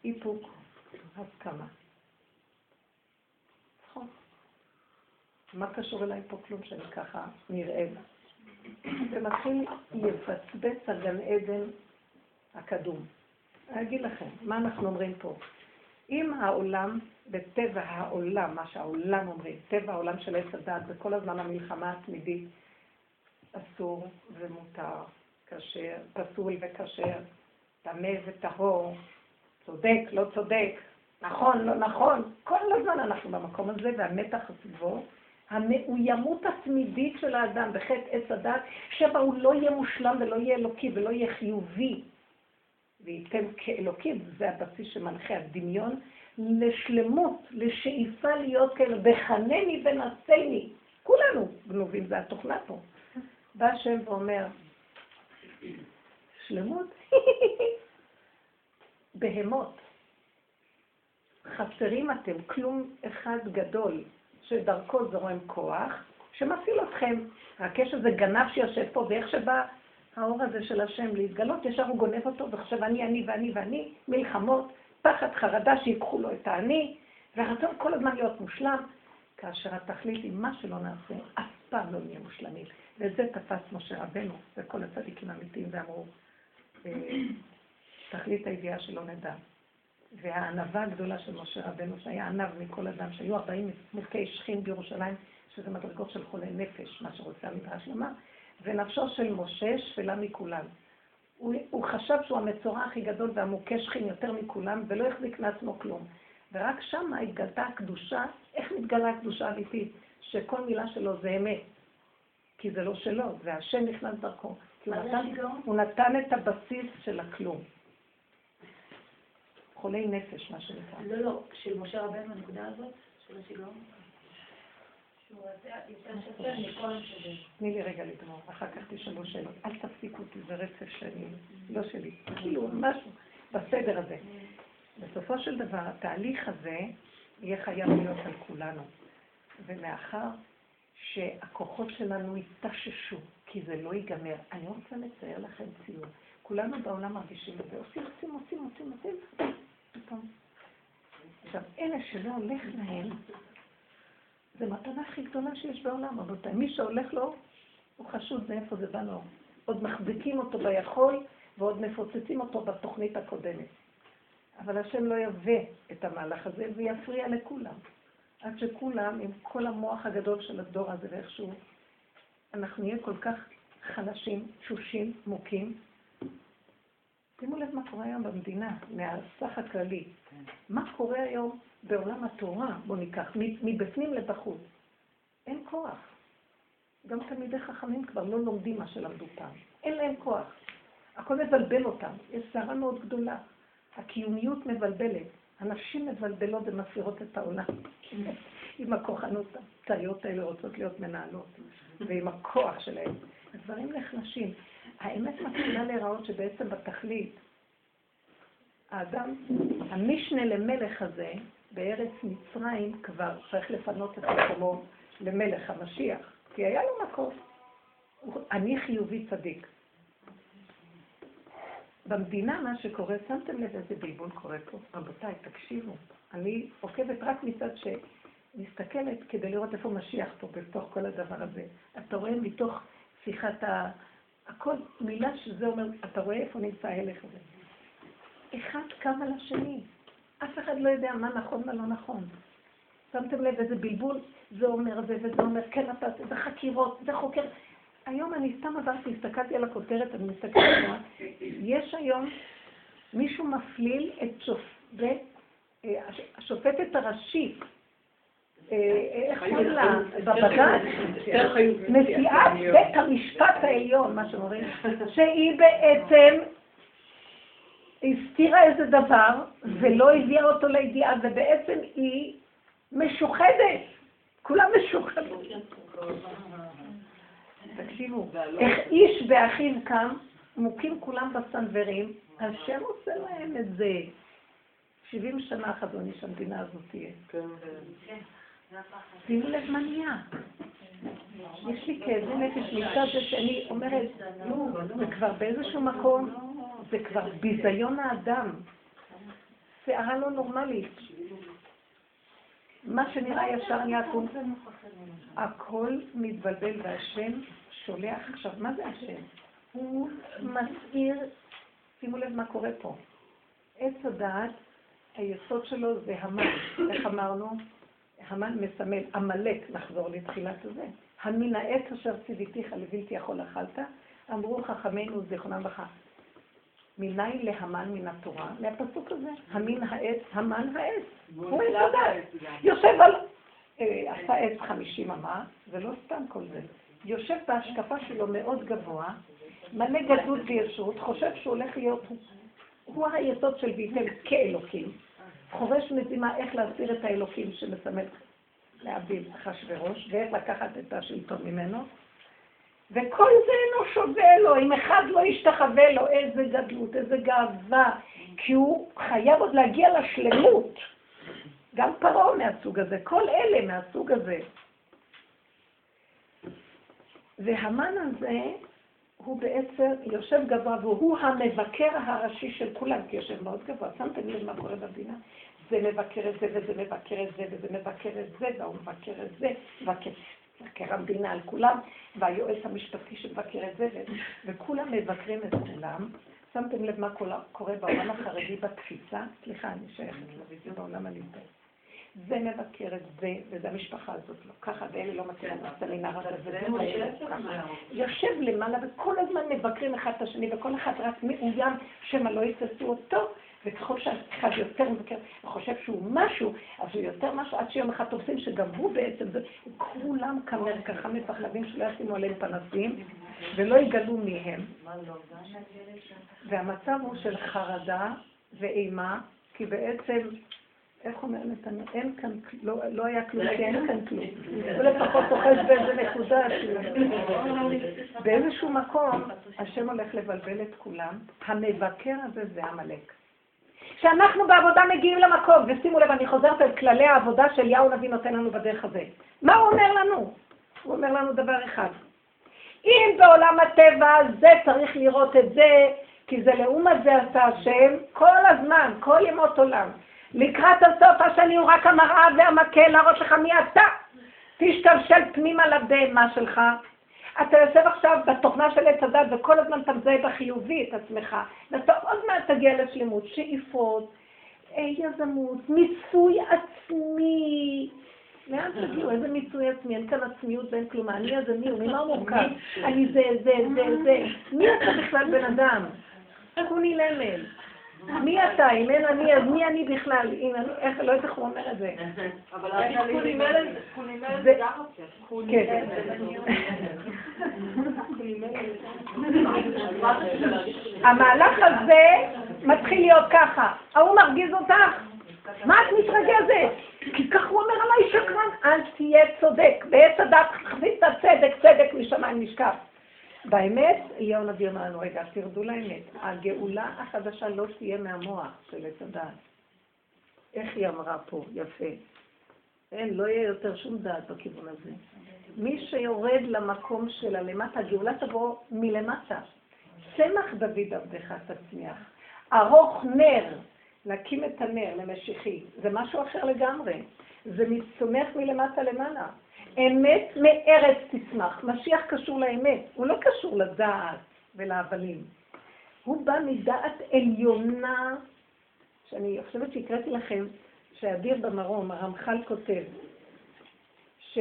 איפוק, הסכמה. נכון. מה קשור אליי פה כלום שאני ככה נראה? זה מתחיל לבצבץ הגן עדן הקדום. אני אגיד לכם, מה אנחנו אומרים פה? אם העולם, בטבע העולם, מה שהעולם אומרים, טבע העולם של עץ הדת, וכל הזמן המלחמה התמידית, אסור ומותר, כשר, פסול וכשר, טמא וטהור, צודק, לא צודק, נכון, לא נכון, כל הזמן אנחנו במקום הזה, והמתח סביבו, המאוימות התמידית של האדם בחטא עץ הדת, שבה הוא לא יהיה מושלם ולא יהיה אלוקי ולא יהיה חיובי, וייתן כאלוקים, זה הבסיס שמנחה הדמיון, לשלמות, לשאיפה להיות כאלה, בחנני ונשני. כולנו גנובים, זה התוכנה פה. בא השם ואומר, שלמות, בהמות. חסרים אתם, כלום אחד גדול, שדרכו זורם כוח, שמפעיל אתכם. רק יש איזה גנב שיושב פה, ואיך שבא האור הזה של השם להתגלות, ישר הוא גונב אותו וחושב אני, אני ואני ואני, מלחמות, פחד, חרדה שיקחו לו את האני, והרצון כל הזמן להיות מושלם, כאשר התכלית היא מה שלא נעשה, אף פעם לא נהיה מושלמים. וזה תפס משה רבנו וכל הצדיקים האמיתיים ואמרו, אה, תכלית הידיעה שלא נדע. והענווה הגדולה של משה רבנו, שהיה ענב מכל אדם, שהיו 40 מוכי שכין בירושלים, שזה מדרגות של חולי נפש, מה שרוצה המדרש לומר, ונפשו של משה שפלה מכולם. הוא, הוא חשב שהוא המצורע הכי גדול והמוכה שכין יותר מכולם, ולא החזיק מעצמו כלום. ורק שם התגלתה הקדושה, איך מתגלה הקדושה האמיתית? שכל מילה שלו זה אמת. כי זה לא שלו, והשם נכנס דרכו. כי הוא נתן, הוא נתן את הבסיס של הכלום. חולי נפש, מה שנקרא. לא, לא, של משה רבנו, הנקודה הזאת, של השיגעון. תני לי רגע לגמור, אחר כך תשאלו שאלות. אל תפסיקו אותי, זה רצף שאני, לא שלי. כאילו, משהו בסדר הזה. בסופו של דבר, התהליך הזה יהיה חייב להיות על כולנו. ומאחר שהכוחות שלנו יתששו, כי זה לא ייגמר, אני רוצה לצייר לכם ציור. כולנו בעולם מרגישים את זה, עושים, עושים, עושים, עושים, עושים, פתאום. עכשיו, אלה שלא הולך להם, זה מתנה הכי גדולה שיש בעולם, רבותיי. מי שהולך לו, הוא חשוד מאיפה זה בא לו. עוד מחזיקים אותו ביכול, ועוד מפוצצים אותו בתוכנית הקודמת. אבל השם לא יבא את המהלך הזה ויפריע לכולם. עד שכולם, עם כל המוח הגדול של הדור הזה ואיכשהו, אנחנו נהיה כל כך חלשים, תשושים, מוכים, שימו לב מה קורה היום במדינה, מהסך הכללי. מה קורה היום בעולם התורה, בואו ניקח, מבפנים לבחוץ. אין כוח. גם תלמידי חכמים כבר לא לומדים מה שלמדו פעם. אין להם כוח. הכל מבלבל אותם. יש סערה מאוד גדולה. הקיומיות מבלבלת. הנשים מבלבלות ומסבירות את העולם. עם הכוחנות, הטעיות האלה רוצות להיות מנהלות, ועם הכוח שלהם. הדברים נחלשים. האמת מתחילה להיראות שבעצם בתכלית, האדם, המשנה למלך הזה, בארץ מצרים כבר צריך לפנות את מקומו למלך המשיח, כי היה לו מקום. אני חיובי צדיק. במדינה מה שקורה, שמתם לב איזה בלבול קורה פה? רבותיי, תקשיבו. אני עוקבת רק מצד שמסתכלת כדי לראות איפה משיח פה בתוך כל הדבר הזה. אתה רואה מתוך שיחת ה... הכל מילה שזה אומר, אתה רואה איפה נמצא ההלך הזה. אחד קם על השני. אף אחד לא יודע מה נכון, מה לא נכון. שמתם לב איזה בלבול, זה אומר זה וזה אומר, כן אתה, זה חקירות, זה חוקר. היום אני סתם עברתי, הסתכלתי על הכותרת, אני מסתכלת עליה, יש היום, מישהו מפליל את שופט, אה, השופטת הראשית, אה, איך קוראים לה? בבג"ץ, נשיאת בית המשפט העליון, מה שאומרים, שהיא בעצם הסתירה איזה דבר ולא הביאה אותו לידיעה, ובעצם היא משוחדת. כולם משוחדים. תקשיבו, איך איש ואחיו קם, מוכים כולם בסנוורים, השם עושה להם את זה. 70 שנה חזוני שהמדינה הזאת תהיה. שימו לב מה נהיה. יש לי כאבי נפש מצד זה שאני אומרת, נו, זה כבר באיזשהו מקום, זה כבר ביזיון האדם. שערה לא נורמלית. מה שנראה ישר נהיה עקום. הכל מתבלבל והשם שולח. עכשיו, מה זה השם? הוא מסעיר, שימו לב מה קורה פה. עץ הדעת, היסוד שלו זה המן. איך אמרנו? המן מסמל, עמלק, נחזור לתחילת הזה. המן העץ אשר ציוויתיך לבלתי יכול אכלת, אמרו חכמינו זיכרונם לברכה. מיני להמן מן התורה, מהפסוק הזה, המין העץ, המן העץ, הוא עץ הדת. יושב על, אה, עשה עץ חמישים אמה, ולא סתם כל זה. יושב בהשקפה שלו מאוד גבוה, מלא גדלות וישות, חושב שהוא הולך להיות, הוא היסוד של ביטל כאלוקים, חובש מזימה איך להסיר את האלוקים שמסמל להבדיל אחשוורוש, ואיך לקחת את השלטון ממנו, וכל זה אינו שווה לו, אם אחד לא ישתחווה לו, איזה גדלות, איזה גאווה, כי הוא חייב עוד להגיע לשלמות. גם פרעה מהסוג הזה, כל אלה מהסוג הזה. והמן הזה, הוא בעצם יושב גבוה, והוא המבקר הראשי של כולם, כי יושב מאוד גבוה. שמתם לב מה קורה במדינה? זה מבקר את זה, וזה מבקר את זה, וזה מבקר את זה, והוא מבקר את זה, מבקר. מבקר המדינה על כולם, והיועץ המשפטי שמבקר את זה, וכולם מבקרים את כולם. שמתם לב מה קורה בעולם החרדי בתפיסה? סליחה, אני שייכת לזה בעולם הליבה. זה מבקר את זה, וזה המשפחה הזאת לא ככה, ואלה לא מכירים את וזה יושב למעלה, וכל הזמן מבקרים אחד את השני, וכל אחד רק מאוים שמא לא יתפסו אותו, וככל שאחד יותר מבקר וחושב שהוא משהו, אז הוא יותר משהו, עד שיום אחד תופסים שגם הוא בעצם, כולם ככה מפחדים שלא ישימו עליהם פנסים, ולא יגלו מי הם. והמצב הוא של חרדה ואימה, כי בעצם איך אומר נתניה? אין כאן, לא, לא היה כלום, כי אין כאן כלום. הוא לפחות תוחש באיזה נקודה, באיזשהו מקום השם הולך לבלבל את כולם, המבקר הזה זה עמלק. כשאנחנו בעבודה מגיעים למקום, ושימו לב, אני חוזרת על כללי העבודה שאליהו נביא נותן לנו בדרך הזה. מה הוא אומר לנו? הוא אומר לנו דבר אחד. אם בעולם הטבע זה צריך לראות את זה, כי זה לעומת זה עשה השם, כל הזמן, כל ימות עולם. לקראת הסוף השני הוא רק המראה והמקל להראות לך מי אתה. תשתלשל פנימה לבהמה שלך. אתה יושב עכשיו בתוכנה של עץ הדת וכל הזמן אתה מזהה בחיובי את עצמך, ואתה עוד מעט תגיע לשלמות, שאיפות, אה, יזמות, מיסוי עצמי. לאן תגיעו? איזה מיסוי עצמי? אין כאן עצמיות ואין כלום. אני הזה מי הוא? ממה הוא מורכב? אני זה, זה, זה, זה. מי אתה בכלל בן אדם? כוני למל. מי אתה? אם אין אני, אז מי אני בכלל? אם אני, איך, לא יודעת איך הוא אומר את זה. אבל קונימל זה גם אופציה. כן. המהלך הזה מתחיל להיות ככה. ההוא מרגיז אותך? מה את מתרגזת? כי כך הוא אומר עליי שקרן. אל תהיה צודק. בעץ הדת תכניס את הצדק, צדק משמיים נשכח. באמת, אליהו נביא אמר לנו, רגע, תרדו לאמת. הגאולה החדשה לא תהיה מהמוח של עץ הדת. איך היא אמרה פה? יפה. אין, לא יהיה יותר שום דעת בכיוון הזה. מי שיורד למקום של הלמטה, הגאולה תבוא מלמטה. צמח דוד עבדך תצמיח. ארוך נר, להקים את הנר למשיחי, זה משהו אחר לגמרי. זה מצומח מלמטה למעלה. אמת מארץ תצמח. משיח קשור לאמת, הוא לא קשור לדעת ולהבלים. הוא בא מדעת עליונה, שאני חושבת שהקראתי לכם, שאדיר במרום, הרמח"ל כותב, ש...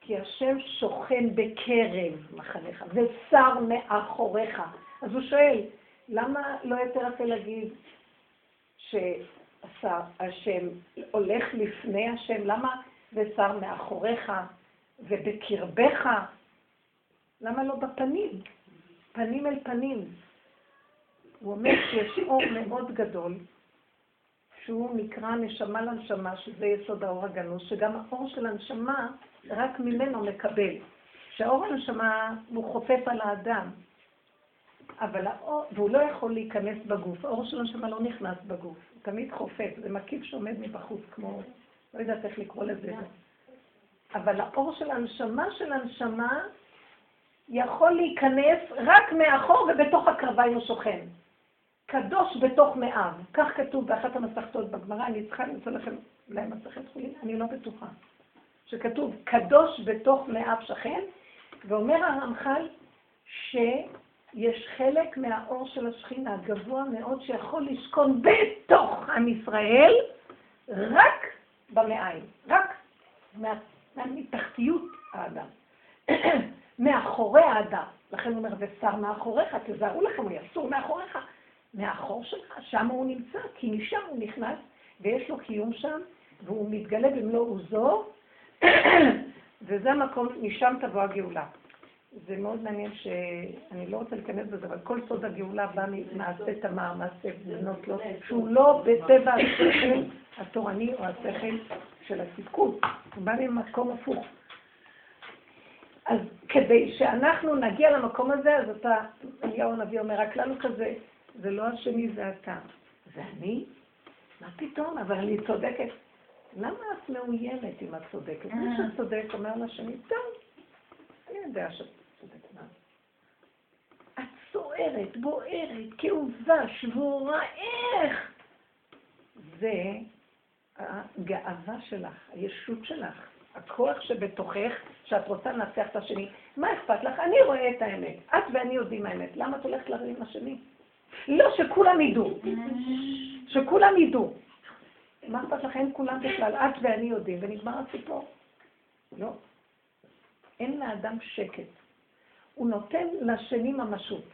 כי השם שוכן בקרב מחניך, ושר מאחוריך. אז הוא שואל, למה לא יותר יפה להגיד שהשם הולך לפני השם? למה ושר מאחוריך ובקרבך? למה לא בפנים? פנים אל פנים. הוא אומר שיש אור מאוד גדול, שהוא נקרא נשמה לנשמה, שזה יסוד האור הגנוז, שגם האור של הנשמה, רק ממנו מקבל. שהאור הנשמה הוא חופף על האדם, אבל האור, והוא לא יכול להיכנס בגוף, האור של הנשמה לא נכנס בגוף, הוא תמיד חופף, זה מקיף שעומד מבחוץ, כמו, לא יודעת איך לקרוא לזה. אבל האור של הנשמה של הנשמה יכול להיכנס רק מאחור ובתוך הקרביים הוא שוכן. קדוש בתוך מאיו, כך כתוב באחת המסכתות בגמרא, אני צריכה למצוא לכם אולי מסכת חולין, אני לא בטוחה. שכתוב קדוש בתוך מאיו שכן, ואומר הרמח"ל שיש חלק מהאור של השכינה גבוה מאוד שיכול לשכון בתוך עם ישראל רק במעיים, רק מה, מתחתיות האדם, מאחורי האדם. לכן הוא אומר, ושר מאחוריך, תזהרו לכם, הוא יסור מאחוריך. מהחור שלך, שם הוא נמצא, כי משם הוא נכנס, ויש לו קיום שם, והוא מתגלה במלוא עוזו, וזה המקום, משם תבוא הגאולה. זה מאוד מעניין שאני לא רוצה להיכנס בזה, אבל כל סוד הגאולה בא ממעשה תמר, מעשה בנות לא, שהוא לא בטבע השכל התורני או השכל של התפקוד, הוא בא ממקום הפוך. אז כדי שאנחנו נגיע למקום הזה, אז אתה, אליהו הנביא אומר, הכלל הוא כזה, זה לא השני, זה אתה. זה אני? מה פתאום? אבל אני צודקת. למה את מאוימת אם את צודקת? מי אה. שצודק אומר לשני, טוב, אני יודע שאת. את סוערת, בוערת, כאובה, שבורה, איך? זה הגאווה שלך, הישות שלך, הכוח שבתוכך, שאת רוצה לנצח את השני. מה אכפת לך? אני רואה את האמת. את ואני יודעים האמת. למה את הולכת לריב עם השני? לא, שכולם ידעו. שכולם ידעו. מה אכפת לכם כולם בכלל? את ואני יודעים, ונגמר הסיפור. לא. אין לאדם שקט. הוא נותן לשני ממשות.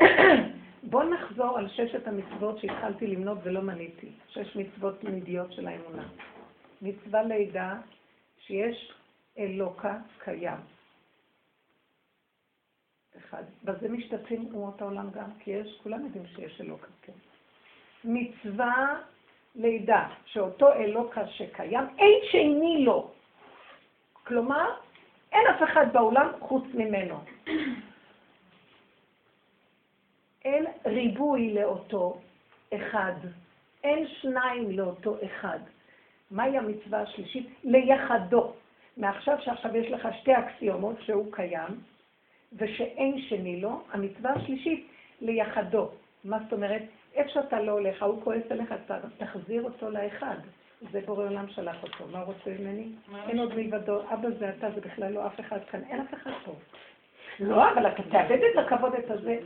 בואו נחזור על ששת המצוות שהתחלתי למנות ולא מניתי. שש מצוות תמידיות של האמונה. מצווה לידה שיש אלוקה קיים. אחד. בזה משתתפים אומות העולם גם, כי יש, כולם יודעים שיש אלוקה, כן. מצווה לידה, שאותו אלוקה שקיים, אין שני לו. כלומר, אין אף אחד בעולם חוץ ממנו. אין ריבוי לאותו אחד, אין שניים לאותו אחד. מהי המצווה השלישית? ליחדו. מעכשיו שעכשיו יש לך שתי אקסיומות שהוא קיים, ושאין שני לו, המצווה השלישית, ליחדו. מה זאת אומרת? איפה שאתה לא הולך, ההוא כועס עליך, תחזיר אותו לאחד. זה בורא עולם שלח אותו. מה הוא רוצה ממני? אין עוד מלבדו. אבא זה אתה, זה בכלל לא אף אחד כאן. אין אף אחד פה. לא, אבל אתה תאבד את הכבוד את הזה.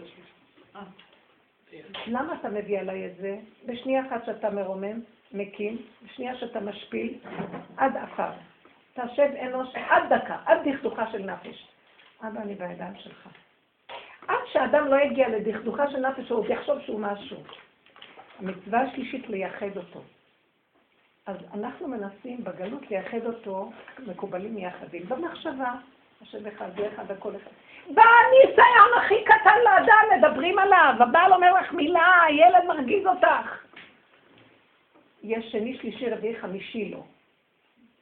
למה אתה מביא עליי את זה? בשנייה אחת שאתה מרומם, מקים, בשנייה שאתה משפיל, עד עפר. תשב אנוש עד דקה, עד דכדוכה של נפש. אבא, אני בידיים שלך. עד שאדם לא יגיע לדכדוכה של נפש, הוא יחשוב שהוא משהו. המצווה השלישית לייחד אותו. אז אנחנו מנסים בגלות לייחד אותו, מקובלים יחדים, במחשבה, השם אחד ואחד הכל אחד. בניסיון הכי קטן לאדם מדברים עליו, הבעל אומר לך מילה, הילד מרגיז אותך. יש שני, שלישי, רביעי, חמישי לא.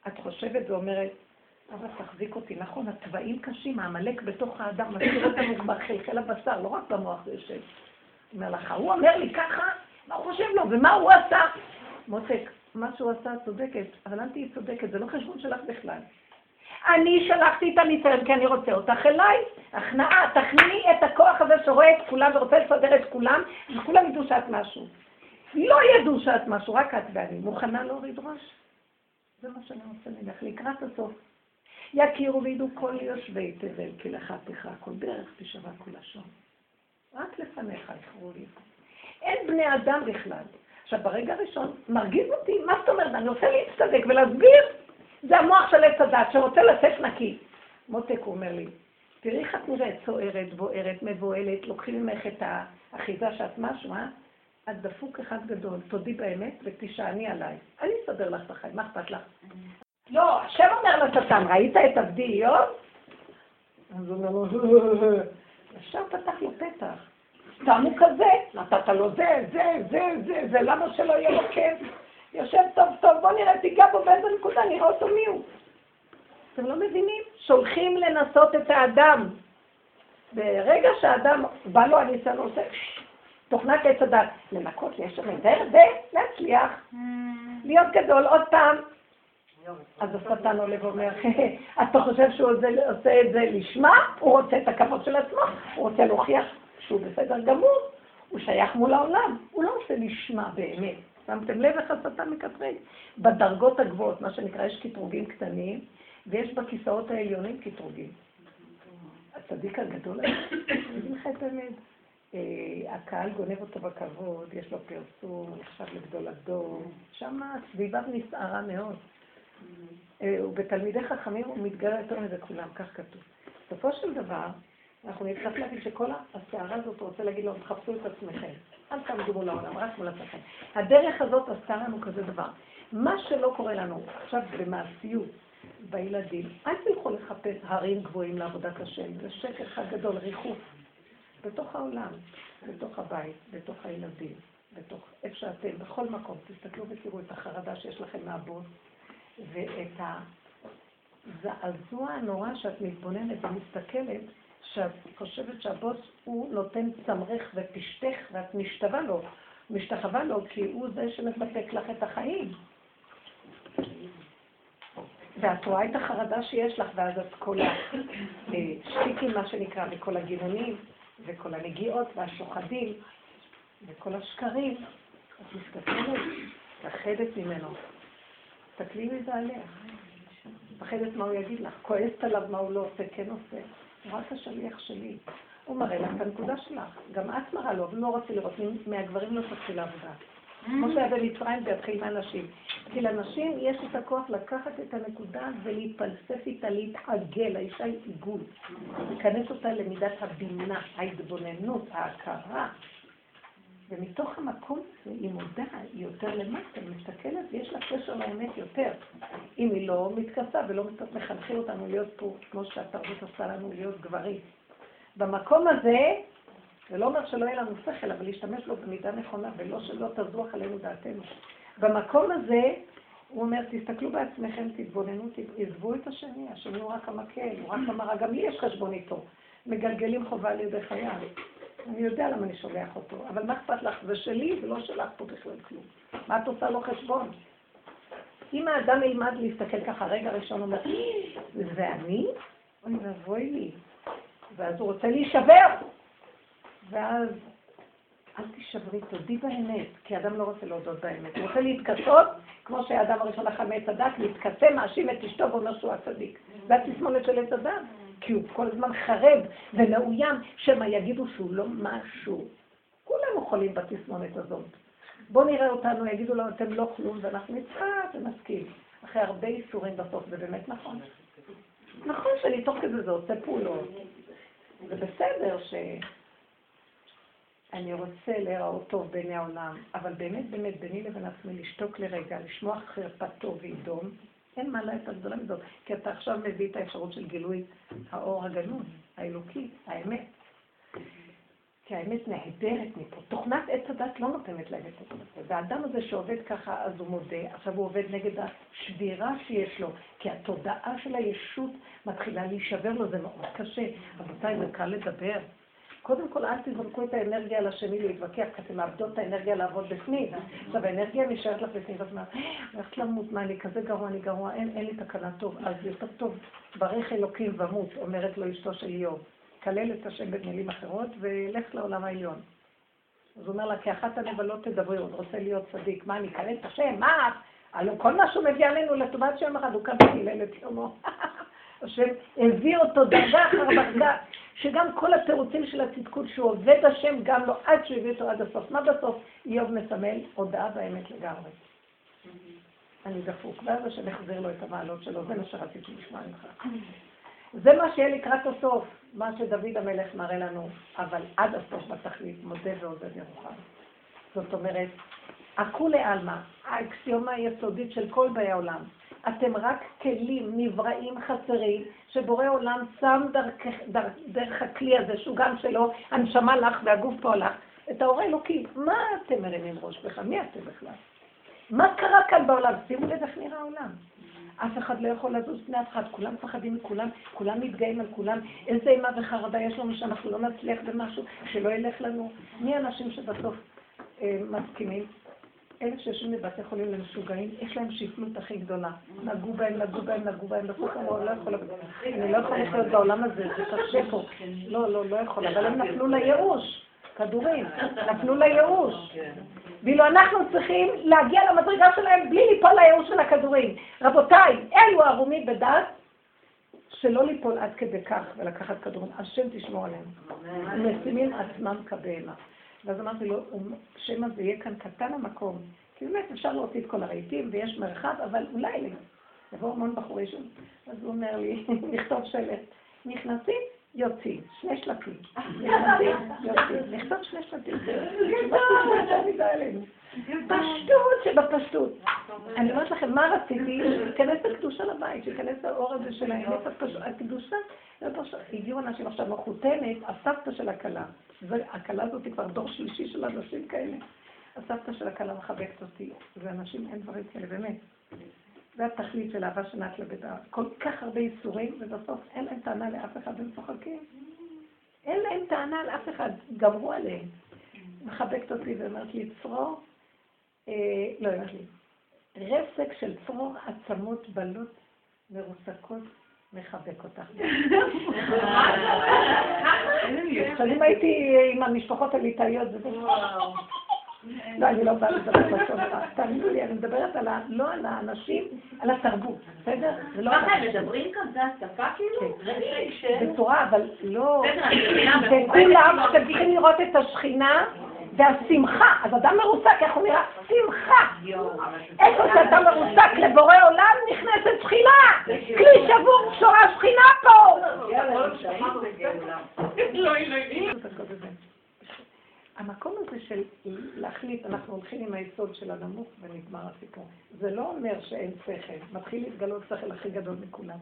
את חושבת ואומרת, אבל תחזיק אותי, נכון, התוואים קשים, העמלק בתוך האדם, משאיר אותנו בחלחל הבשר, לא רק במוח זה יושב. אומר לך, הוא אומר לי ככה, מה הוא חושב לו, ומה הוא עשה? מותק, מה שהוא עשה צודקת, אבל אל תהיי צודקת, זה לא חשבון שלך בכלל. אני שלחתי את הניסיון כי אני רוצה אותך אליי. הכנעה, תכניעי את הכוח הזה שרואה את כולם ורוצה לסדר את כולם, וכולם ידעו שאת משהו. לא ידעו שאת משהו, רק את ואני. מוכנה להוריד ראש? זה מה שאני רוצה ממך, לקראת הסוף. יכירו וידעו כל יושבי תבל, כי לך תכרע כל דרך תשמע כל לשון. רק לפניך יכרו לי. אין בני אדם בכלל. עכשיו, ברגע הראשון, מרגיז אותי, מה זאת אומרת? אני רוצה להצטדק ולהסביר. זה המוח של עץ הדת שרוצה לצאת נקי. מותק, הוא אומר לי, תראי איך את נראית, צוערת, בוערת, מבוהלת, לוקחים ממך את האחיזה שאת משהו, אה? את דפוק אחד גדול, תודי באמת ותשעני עליי. אני אסדר לך את החיים, מה אכפת לך? לא, השם אומר לשטן, ראית את עבדי איוב? אז הוא אומר לו, ישר פתח לו פתח. סתם הוא כזה, נתת לו זה, זה, זה, זה, זה, למה שלא יהיה לו כיף? יושב טוב טוב, בוא נראה, תיגע בו באיזה נקודה, נראה אותו מי הוא. אתם לא מבינים? שולחים לנסות את האדם. ברגע שהאדם, בא לו הניסיון, עושה תוכנת עץ הדת, לנקות, ליישר ולהצליח, להיות גדול. עוד פעם, אז השטן עולה ואומר, אתה חושב שהוא עושה את זה לשמה? הוא רוצה את הכבוד של עצמו, הוא רוצה להוכיח שהוא בסדר גמור, הוא שייך מול העולם, הוא לא עושה לשמה באמת. שמתם לב איך השטן מקטרג? בדרגות הגבוהות, מה שנקרא, יש קטרוגים קטנים, ויש בכיסאות העליונים קטרוגים. הצדיק הגדול הזה, אני אגיד לך את האמת. אה, הקהל גונב אותו בכבוד, יש לו פרסום, נחשב לגדול הדור, שם סביבה נסערה מאוד. אה, ובתלמידי חכמים הוא מתגרה יותר מזה כולם, כך כתוב. בסופו של דבר, אנחנו נצטרך להגיד שכל הסערה הזאת רוצה להגיד לו, תחפשו את עצמכם. אל תעמדו מול העולם, רק מול עצמכם. הדרך הזאת עשתה לנו כזה דבר. מה שלא קורה לנו עכשיו במעשיות, בילדים, אל תלכו לחפש הרים גבוהים לעבודת השם, זה שקר אחד גדול, ריחוף. בתוך העולם, בתוך הבית, בתוך הילדים, בתוך איפה שאתם, בכל מקום, תסתכלו ותראו את החרדה שיש לכם מהבוס, ואת הזעזוע הנורא שאת מתבוננת ומסתכלת, שאת חושבת שהבוס הוא נותן צמרך ופשטך ואת משתווה לו, משתחווה לו כי הוא זה שמספק לך את החיים. ואת רואה את החרדה שיש לך, ואז את כל השטיקים, מה שנקרא, וכל הגינונים, וכל הנגיעות והשוחדים, וכל השקרים, את מסתכלת, מפחדת ממנו. תסתכלי מזה עליה. מפחדת מה הוא יגיד לך, כועסת עליו מה הוא לא עושה, כן עושה. הוא רק השליח שלי. הוא מראה לך את הנקודה שלך. גם את מראה לו, אבל לא רוצה לראות, מהגברים לא תתחיל לעבודה. כמו שהיה במצרים זה יתחיל מהנשים. כי לנשים יש את הכוח לקחת את הנקודה ולהתפלסף איתה, להתעגל, האישה היא עיגול. להיכנס אותה למידת הבינה, ההתבוננות, ההכרה. ומתוך המקום הזה היא מודה, היא יותר למטה, היא מסתכלת ויש לה קשר לאמת יותר. אם היא לא מתכסה ולא מחנכים אותנו להיות פה, כמו שהתרבות עושה לנו להיות גברים. במקום הזה, זה לא אומר שלא יהיה לנו שכל, אבל להשתמש בו במידה נכונה, ולא שלא תזוח עלינו דעתנו. במקום הזה, הוא אומר, תסתכלו בעצמכם, תתבוננו, עזבו את השני, השני הוא רק המקל, הוא רק המראה, גם לי יש חשבון איתו. מגלגלים חובה על ידי חייו. אני יודע למה אני שולח אותו, אבל מה אכפת לך? זה שלי ולא שלך פה בכלל כלום. מה את עושה לו חשבון? אם האדם ילמד להסתכל ככה, רגע ראשון אומר, זה אני? אוי ואבוי לי. ואז הוא רוצה להישבר. ואז אל תישברי, תודי באמת, כי אדם לא רוצה להודות באמת. הוא רוצה להתכסות, כמו שהאדם הראשון מעץ הדת, להתכסה, מאשים את אשתו ואומר שהוא הצדיק. זה התסמונת של עץ הדת. כי הוא כל הזמן חרב ומאוים, שמא יגידו שהוא לא משהו. כולנו חולים בתסמונת הזאת. בואו נראה אותנו, יגידו לנו, אתם לא כלום, ואנחנו נצחק ונסכים. אחרי הרבה איסורים בסוף, זה באמת נכון. נכון שאני תוך כדי זה עושה פעולות. זה בסדר ש... אני רוצה להיראות טוב בעיני העולם, אבל באמת באמת ביני לבין עצמי לשתוק לרגע, לשמוע חרפתו וידום, אין מעלה יותר גדולה מזאת, כי אתה עכשיו מביא את האפשרות של גילוי האור הגנוז, האלוקי, האמת. כי האמת נהדרת מפה. תוכנת עץ הדת לא נותנת להם את זה. והאדם הזה שעובד ככה, אז הוא מודה. עכשיו הוא עובד נגד השבירה שיש לו. כי התודעה של הישות מתחילה להישבר לו, זה מאוד קשה. רבותיי, זה קל לדבר. קודם כל, אל תזרקו את האנרגיה על השני להתווכח, כי אתם מאבדות את האנרגיה לעבוד בפנים. עכשיו, האנרגיה נשארת לך בפנים, ואת אומרת, הולכת למות, מה, אני כזה גרוע, אני גרוע, אין, לי תקנה טוב. אז יותר טוב, ברך אלוקים ומות, אומרת לו אשתו של איוב. כלל את השם במילים אחרות, ולך לעולם העליון. אז הוא אומר לה, כי אחת הנבלות תדברי, הוא רוצה להיות צדיק. מה, אני אכלל את השם? מה? הלוא כל מה שהוא מביא עלינו לטובת שם אחד, הוא כאן וקילל את שלמה. השם הביא אותו דרגה אחר דרגה, שגם כל התירוצים של הצדקות שהוא עובד השם גם לא עד שהוא הביא אותו עד הסוף. מה בסוף איוב מסמל? הודעה באמת לגמרי. אני דפוק, ואז השם יחזיר לו את המעלות שלו, זה מה שרציתי לשמוע ממך. זה מה שיהיה לקראת הסוף, מה שדוד המלך מראה לנו, אבל עד הסוף בתכלית, מודה ועודד ירוחם. זאת אומרת, הכולי עלמא, האקסיומה היסודית של כל באי העולם. אתם רק כלים נבראים חסרים, שבורא עולם שם דרך, דרך, דרך הכלי הזה, שהוא גם שלו, הנשמה לך והגוף פה לך, את האור האלוקי. מה אתם מרימים ראש בך? מי אתם בכלל? מה קרה כאן בעולם? שימו לב איך נראה העולם. אף אחד לא יכול לזוז פני אף אחד, כולם מפחדים מכולם, כולם מתגאים על כולם, איזה אימה וחרדה יש לנו שאנחנו לא נצליח במשהו, שלא ילך לנו. מי האנשים שבסוף אה, מסכימים? אלה שיושבים בבתי חולים למשוגעים, יש להם שפלות הכי גדולה. נגעו בהם, נגעו בהם, נגעו בהם, בסוף אמרו, לא יכול, אני לא יכול לחיות בעולם הזה, זה קשה פה. לא, לא, לא יכול, אבל הם נפלו לייאוש, כדורים, נפלו לייאוש. ואילו אנחנו צריכים להגיע למדרגה שלהם בלי ליפול לייאוש של הכדורים. רבותיי, אלו ערומים בדעת שלא ליפול עד כדי כך ולקחת כדורים. השם תשמור עליהם. הם משימים עצמם כבהמה. ואז אמרתי לו, שמא זה יהיה כאן קטן המקום. כי באמת אפשר להוציא את כל הרהיטים ויש מרחב, אבל אולי יבואו המון בחורי שם. אז הוא אומר לי, נכתוב שלט, נכנסים, יוצאים, שני שלטים. נכנסים, יוצאים, נכתוב שני שלטים. פשטות שבפשטות. אני אומרת לכם, מה רציתי? להיכנס לקדושה לבית, שייכנס לאור הזה של האמת הקדושה. הגיעו אנשים עכשיו מחותנת, הסבתא של הכלה. הכלה הזאת היא כבר דור שלישי של אנשים כאלה. הסבתא של הכלה מחבקת אותי, ואנשים, אין דברים כאלה, באמת. זה התכלית של אהבה שנעת לביתה. כל כך הרבה ייסורים, ובסוף אין להם טענה לאף אחד, הם צוחקים. אין להם טענה לאף אחד, גמרו עליהם. מחבקת אותי ואומרת לי, צרור, לא, אומרת לי, רסק של צרור עצמות בלות מרוסקות מחבק אותך. שנים הייתי עם המשפחות הליטאיות, וזה... לא, אני לא באה לדבר בסוף, תאמינו לי, אני מדברת. לא על האנשים, על התרבות, בסדר? ככה הם מדברים כאן, זה השפה כאילו? כן. בצורה, אבל לא... וכולם, אתם צריכים לראות את השכינה והשמחה. אז אדם מרוסק, איך הוא נראה? שמחה. איפה שאתה מרוסק לבורא עולם נכנסת שכינה. כלי שבור שורה שכינה פה. המקום הזה של להחליט, אנחנו הולכים עם היסוד של הנמוך ונגמר הסיפור. זה לא אומר שאין שכל, מתחיל להתגלות שכל הכי גדול מכולם.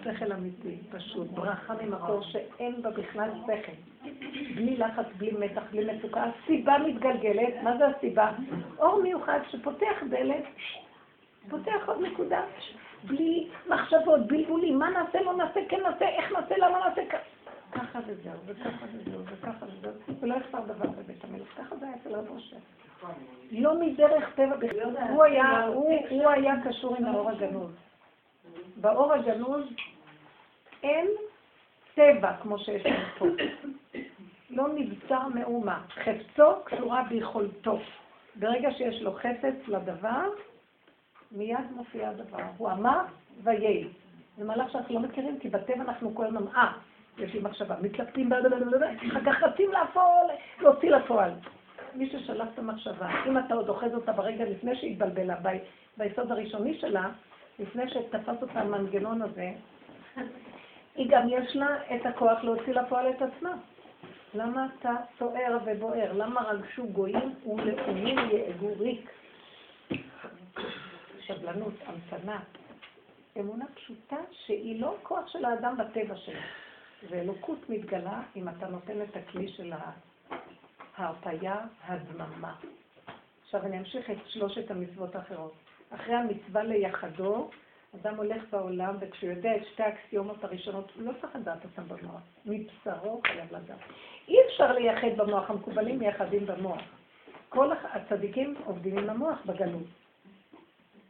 שכל אמיתי, פשוט, ברכה ממקור שאין בה בכלל שכל. בלי לחץ, בלי מתח, בלי מצוקה. הסיבה מתגלגלת, מה זה הסיבה? אור מיוחד שפותח דלת, פותח עוד נקודה, בלי מחשבות, בלבולים, מה נעשה, לא נעשה, כן נעשה, איך נעשה, למה נעשה, ככה וזהו, וככה וזהו, וככה וזהו, ולא יחסר דבר בבית המלך. ככה זה היה אצל רב ראשי. לא מדרך טבע בכלל. הוא היה קשור עם האור הגנוז. באור הגנוז אין טבע כמו שיש לנו פה. לא נבצר מאומה. חפצו קשורה ביכולתו. ברגע שיש לו חפץ לדבר, מיד מופיע הדבר. הוא אמר ויהי. זה מהלך שאנחנו לא מכירים, כי בטבע אנחנו כל הזמן, אה, יש לי מחשבה, מתלבטים, אחר כך רצים לפועל, להוציא לפועל. מי ששלח את המחשבה, אם אתה עוד אוחז אותה ברגע לפני שהתבלבלה, ביסוד הראשוני שלה, לפני שתפס אותה המנגנון הזה, היא גם יש לה את הכוח להוציא לפועל את עצמה. למה אתה סוער ובוער? למה רגשו גויים ולאומים יאגו ריק? שבלנות, המתנה, אמונה פשוטה שהיא לא כוח של האדם בטבע שלו. ואלוקות מתגלה אם אתה נותן את הכלי של ההרפאיה, הדממה. עכשיו אני אמשיך את שלושת המצוות האחרות. אחרי המצווה ליחדו, אדם הולך בעולם, וכשהוא יודע את שתי האקסיומות הראשונות, הוא לא צריך לדעת אותן במוח. מבשרו חייב לדעת. אי אפשר לייחד במוח, המקובלים מייחדים במוח. כל הצדיקים עובדים עם המוח בגלות.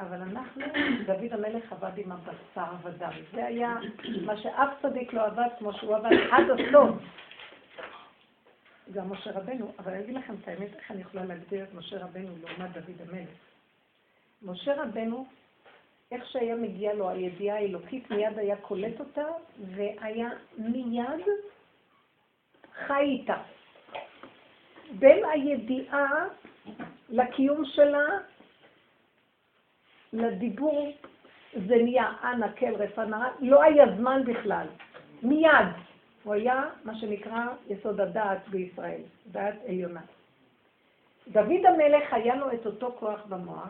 אבל אנחנו, דוד המלך עבד עם הבשר ודם. זה היה מה שאף צדיק לא עבד כמו שהוא עבד עד הסוף. גם משה רבנו, אבל אני אגיד לכם את האמת, איך אני יכולה להגדיר את משה רבנו לעומת דוד המלך. משה רבנו, איך שהיה מגיע לו הידיעה האלוקית, מיד היה קולט אותה, והיה מיד חי איתה. בין הידיעה לקיום שלה, לדיבור, זה נהיה אנא כל רפא נרא, לא היה זמן בכלל, מיד. הוא היה מה שנקרא יסוד הדעת בישראל, דעת עליונה. דוד המלך היה לו את אותו כוח במוח,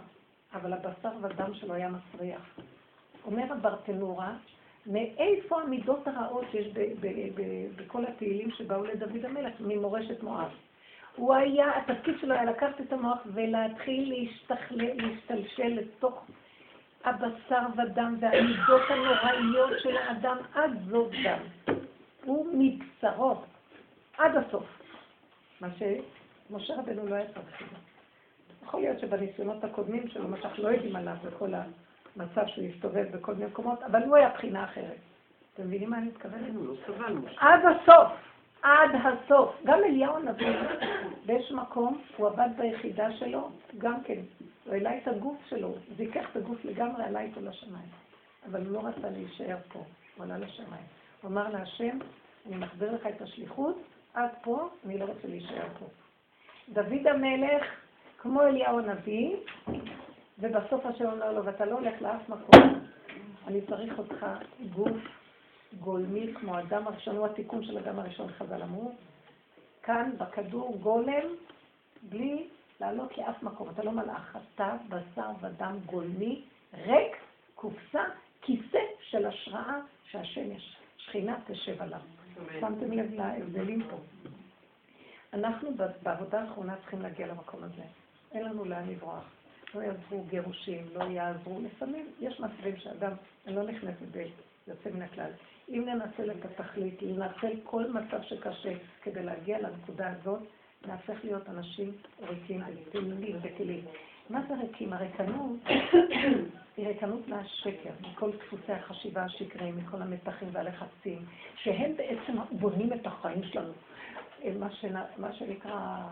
אבל הבשר ודם שלו היה מסריח. אומר הברטנורה, מאיפה המידות הרעות שיש בכל התהילים שבאו לדוד המלך, ממורשת מואב. הוא היה, התפקיד שלו היה לקחת את המוח ולהתחיל להשתלשל לתוך הבשר ודם והמידות הנוראיות של האדם עד זאת דם. הוא מבשרו עד הסוף. מה שמשה רבנו לא היה צריך לדעת. יכול להיות שבניסיונות הקודמים שלו, מה שאנחנו לא יודעים עליו, וכל המצב שהוא הסתובב בכל מיני מקומות, אבל הוא היה בחינה אחרת. אתם מבינים מה אני מתכוונת? לא עד הסוף, עד הסוף. גם אליהו הנביא, באיזשהו מקום, הוא עבד ביחידה שלו, גם כן. הוא העלה את הגוף שלו, זיכך את הגוף לגמרי, עלה איתו לשמיים. אבל הוא לא רצה להישאר פה, הוא עלה לשמיים. הוא אמר להשם, אני מחזיר לך את השליחות, עד פה, אני לא רוצה להישאר פה. דוד המלך, כמו אליהו הנביא, ובסוף השם אומר לו, ואתה לא הולך לאף מקום, אני צריך אותך גוף גולמי כמו אדם הראשון, הוא התיקון של אדם הראשון, חז"ל אמרו, כאן בכדור גולם, בלי לעלות לאף מקום. אתה לא מלאך, אתה בשר ודם גולמי, ריק, קופסה, כיסא של השראה שהשם יש. שכינה תשב עליו. שמתם לב להבדלים פה. אנחנו בעבודה האחרונה צריכים להגיע למקום הזה. אין לנו לאן לברוח. לא יעזרו גירושים, לא יעזרו. לפעמים יש מצבים שאדם, אני לא נכנסת ביוצא מן הכלל. אם ננצל את התכלית, לנצל כל מצב שקשה כדי להגיע לנקודה הזאת, נהפך להיות אנשים ריקים ותהילים וכלים. מה זה ריקים? הריקנות היא ריקנות מהשקר, מכל דפוסי החשיבה השקריים, מכל המתחים והלחצים, שהם בעצם בונים את החיים שלנו. מה, שנה, מה שנקרא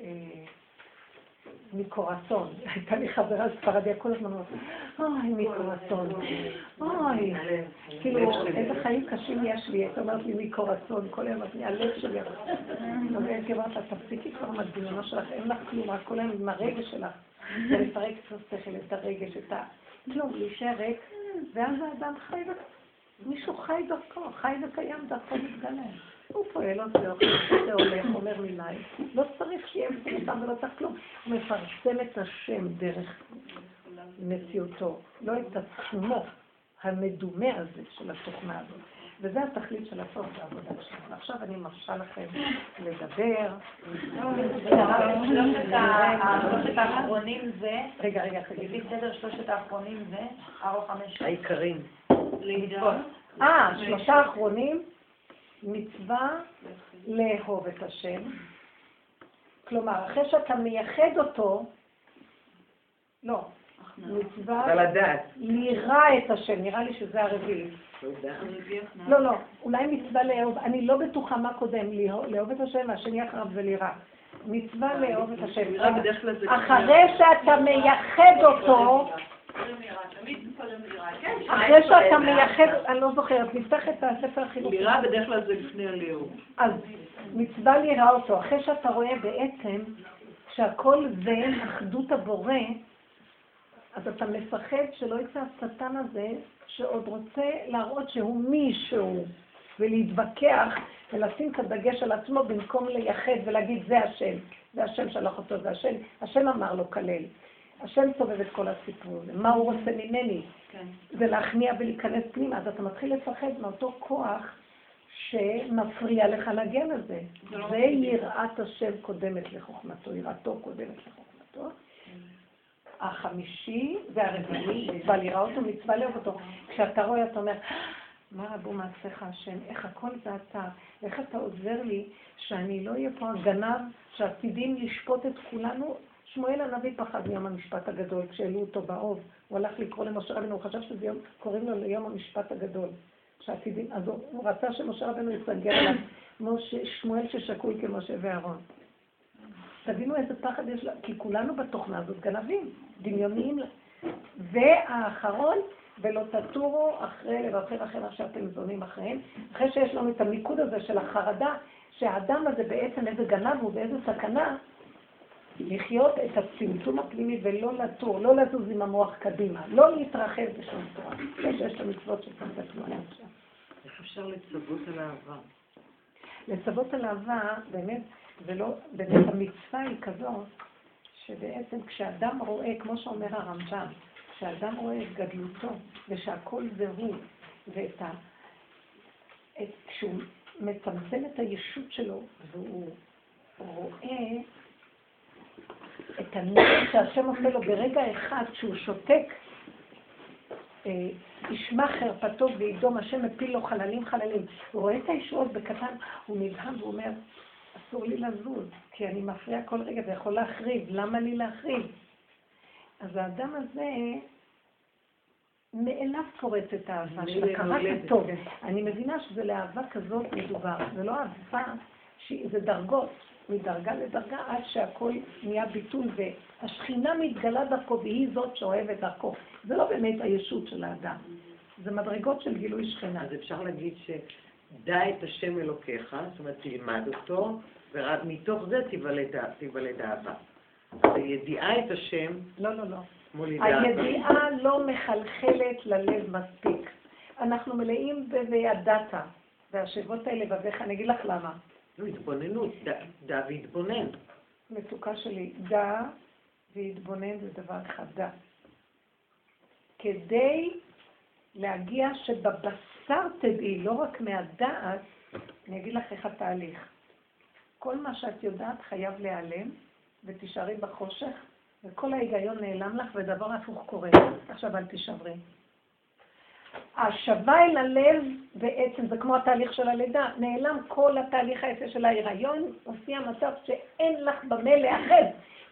אה, מקורסון. הייתה לי חברה ספרדיה כל הזמן אומרת, אוי, מקורסון. אוי, כאילו, איזה חיים קשים יש לי. הייתה אומרת לי מקורסון, כל היום, הלב שלי. הייתי אומרת לה, תפסיקי כבר מהדמיונו שלך, אין לך כלום, רק כל היום עם הרגש שלך. ולפרק את השכל, את הרגש, את ה... כלום, להישאר ריק, ואז האדם חי, מישהו חי דרכו, חי וקיים דרכו מתגלה. הוא פועל, עושה אוכל, הולך, אומר מילי. לא צריך שיהיה מפורסם ולא צריך כלום. הוא מפרסם את השם דרך מציאותו, לא את עצמו המדומה הזה של התוכנה הזאת. וזה התכלית של הסוף בעבודה שלנו. עכשיו אני מרשה לכם לדבר. שלושת האחרונים זה, רגע, רגע, תגידי. לפי סדר שלושת האחרונים זה, ארוך חמש. העיקרים. אה, שלושה האחרונים, מצווה לאהוב את השם. כלומר, אחרי שאתה מייחד אותו, לא, מצווה לירא את השם, נראה לי שזה הרביעי. לא, לא, אולי מצווה לאהוב, אני לא בטוחה מה קודם, לאהוב את השם, והשני אחריו זה לירא. מצווה לאהוב את השם. אחרי שאתה מייחד אותו, אחרי שאתה מייחד, אני לא זוכרת, נפתח את הספר החינוך. לירה בדרך כלל זה לפני הליאור. אז מצווה ליראה אותו, אחרי שאתה רואה בעצם שהכל זה אחדות הבורא, אז אתה מפחד שלא יצא השטן הזה שעוד רוצה להראות שהוא מישהו, ולהתווכח ולשים את הדגש על עצמו במקום לייחד ולהגיד זה השם, זה השם שלח אותו, זה השם, השם אמר לו כלל. השם סובב את כל הסיפור הזה, מה הוא רוצה ממני? כן. זה להכניע ולהיכנס פנימה, אז אתה מתחיל לפחד מאותו כוח שמפריע לך להגן על זה. לא זה יראת השם קודמת לחוכמתו, יראתו קודמת לחוכמתו. החמישי והרביעי, מצווה לראה אותו, מצווה לאהוב אותו. כשאתה רואה, אתה אומר, מה רבו מעשיך השם, איך הכל זה אתה, איך אתה עוזר לי שאני לא אהיה פה הגנב שעתידים לשפוט את כולנו. שמואל הנביא פחד מיום המשפט הגדול, כשהעלו אותו באוב, הוא הלך לקרוא למשה רבינו, הוא חשב שזה יום, קוראים לו ליום המשפט הגדול. שעתידים, אז הוא רצה שמשה רבנו יסגר עליו, כמו שמואל ששקול כמשה ואהרון. תבינו איזה פחד יש לה, כי כולנו בתוכנה הזאת גנבים, דמיוניים. והאחרון, ולא תטורו אחרי לברכם אחר אשר אתם זונים אחריהם, אחרי שיש לנו את המיקוד הזה של החרדה, שהאדם הזה בעצם איזה גנב הוא ואיזה סכנה, לחיות את הצמצום הפנימי ולא לטור, לא לזוז עם המוח קדימה, לא להתרחב בשום תורה. יש את המצוות שצריך לתנועה עכשיו. איך אפשר לצוות על אהבה? לצוות על אהבה, באמת, ולא, באמת המצווה היא כזאת, שבעצם כשאדם רואה, כמו שאומר הרמב"ם, כשאדם רואה את גדלותו, ושהכל זה הוא, ואת ה... את, כשהוא מצמצם את הישות שלו, והוא רואה את הנזק שהשם עושה לו ברגע אחד, שהוא שותק, אה, ישמע חרפתו וידום, השם מפיל לו חללים חללים. הוא רואה את הישועות בקטן, הוא נלחם ואומר, אסור לי לזוז, כי אני מפריע כל רגע, זה יכול להחריב, למה לי להחריב? אז האדם הזה מאליו פורץ את האהבה של הכרת הטוב. אני מבינה שזה לאהבה כזאת מדובר, זה לא אהבה, זה דרגות, מדרגה לדרגה עד שהכל נהיה ביטול והשכינה מתגלה דרכו והיא זאת שאוהבת דרכו. זה לא באמת הישות של האדם, זה מדרגות של גילוי שכינה. אז אפשר להגיד שדע את השם אלוקיך, זאת אומרת תלמד אותו, ומתוך זה תיוולד אהבה. הידיעה את השם... לא, לא, לא. הידיעה לא מחלחלת ללב מספיק. אנחנו מלאים ב"וידעת", והשבות האלה בבך, אני אגיד לך למה. לא, התבוננות, דע והתבונן. מצוקה שלי, דע והתבונן זה דבר אחד, דע. כדי להגיע שבבשר תדעי, לא רק מהדעת, אני אגיד לך איך התהליך. כל מה שאת יודעת חייב להיעלם, ותישארי בחושך, וכל ההיגיון נעלם לך, ודבר הפוך קורה. עכשיו אל תישברי. השבה אל הלב בעצם זה כמו התהליך של הלידה, נעלם כל התהליך היפה של ההיריון, הופיע מצב שאין לך במה להאחז.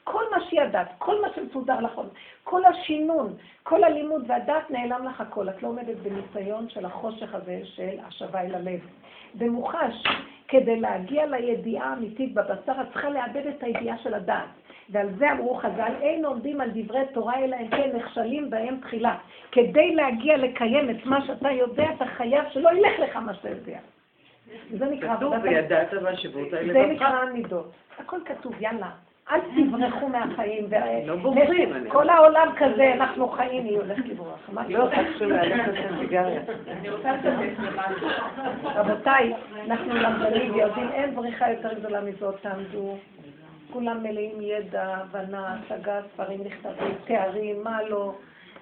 כל מה שידעת, כל מה שמסודר לך, כל השינון, כל הלימוד והדת נעלם לך הכל. את לא עומדת בניסיון של החושך הזה של השבה אל הלב. במוחש, כדי להגיע לידיעה האמיתית בבשר, את צריכה לאבד את הידיעה של הדת. ועל זה אמרו חז"ל, אין עומדים על דברי תורה אלא אם כן נכשלים בהם תחילה. כדי להגיע לקיים את מה שאתה יודע, אתה חייב שלא ילך לך מה שאתה יודע. זה נקרא... כתוב וידעת מהשבות האלה זה נקרא המידות. הכל כתוב, יאללה. אל תברחו מהחיים. לא בורחים. כל העולם כזה, אנחנו חיים, היא הולכת לברוח. לא, חשוב ללכת לסיגריה. רבותיי, אנחנו למדנים ויודעים, אין בריחה יותר גדולה מזאת, תעמדו. כולם מלאים ידע, הבנה, השגה, ספרים נכתבים, תארים, מה לא.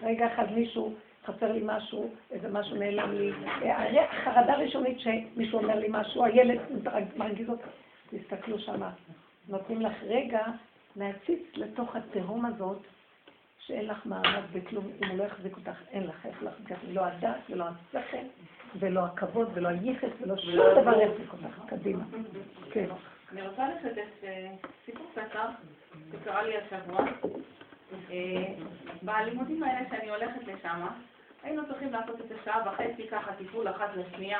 רגע אחד מישהו, חסר לי משהו, איזה משהו נעלם לי. חרדה ראשונית שמישהו אומר לי משהו, הילד מרגיז אותך. תסתכלו שמה. נותנים לך רגע להציץ לתוך התהום הזאת, שאין לך מעמד בכלום, אם הוא לא יחזיק אותך, אין לך איך להחזיק, לא הדת ולא השכל ולא הכבוד ולא הייחס ולא שום דבר יחזיק אותך, קדימה. כן. אני רוצה לשתף אה, סיפור קצר שקרה לי השבוע. אה, בלימודים האלה שאני הולכת לשם, היינו צריכים לעשות את השעה וחצי ככה טיפול אחת לשנייה,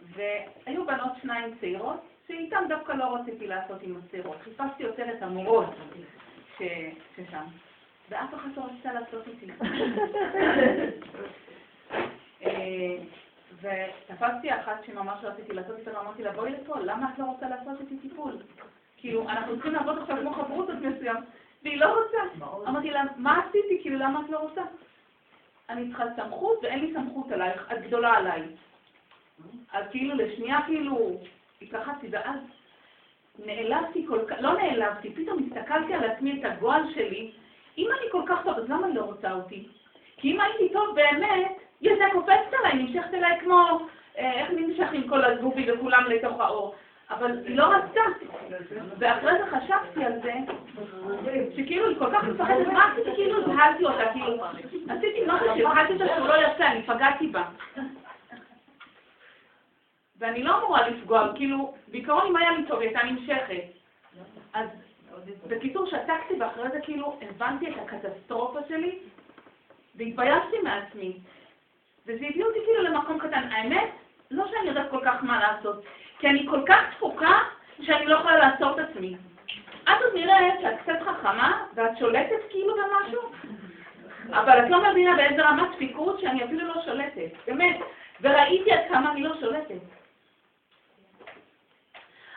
והיו בנות שניים צעירות, שאיתן דווקא לא רציתי לעשות עם הצעירות. חיפשתי יותר את המורות ששם, ואף אחת לא רצתה לעשות איתי. ותפסתי אחת שממש רציתי לעשות איתה, ואמרתי לה, בואי לפה, למה את לא רוצה לעשות איתי טיפול? כאילו, אנחנו צריכים לעבוד עכשיו כמו חברותות מסוים, והיא לא רוצה. אמרתי לה, מה עשיתי? כאילו, למה את לא רוצה? אני צריכה סמכות, ואין לי סמכות עלייך, את גדולה עליי. אז כאילו לשנייה כאילו התרחצתי, ואז נעלבתי כל כך, לא נעלבתי, פתאום הסתכלתי על עצמי, את הגועל שלי, אם אני כל כך טוב, אז למה היא לא רוצה אותי? כי אם הייתי טוב באמת, היא הייתה קופצת עליי, נמשכת אליי כמו, אה, איך נמשך עם כל הזבובי וכולם לתוך האור. אבל היא לא רצתה. ואחרי זה חשבתי על זה, שכאילו היא כל כך מפחדת, מה עשיתי? כאילו זהלתי אותה, כאילו, עשיתי משהו שהבחלתי אותה שהוא לא יצא, אני פגעתי בה. ואני לא אמורה לפגוע, כאילו, בעיקרון אם היה לי טוב, היא הייתה נמשכת. אז בקיצור, שתקתי, ואחרי זה כאילו הבנתי את הקטסטרופה שלי, והתביישתי מעצמי. וזה הביא אותי כאילו למקום קטן. האמת, לא שאני יודעת כל כך מה לעשות, כי אני כל כך תפוקה, שאני לא יכולה לעצור את עצמי. את עוד נראית שאת קצת חכמה, ואת שולטת כאילו במשהו, אבל את לא מבינה באיזה רמת דפיקות שאני אפילו לא שולטת. באמת. וראיתי עד כמה אני לא שולטת.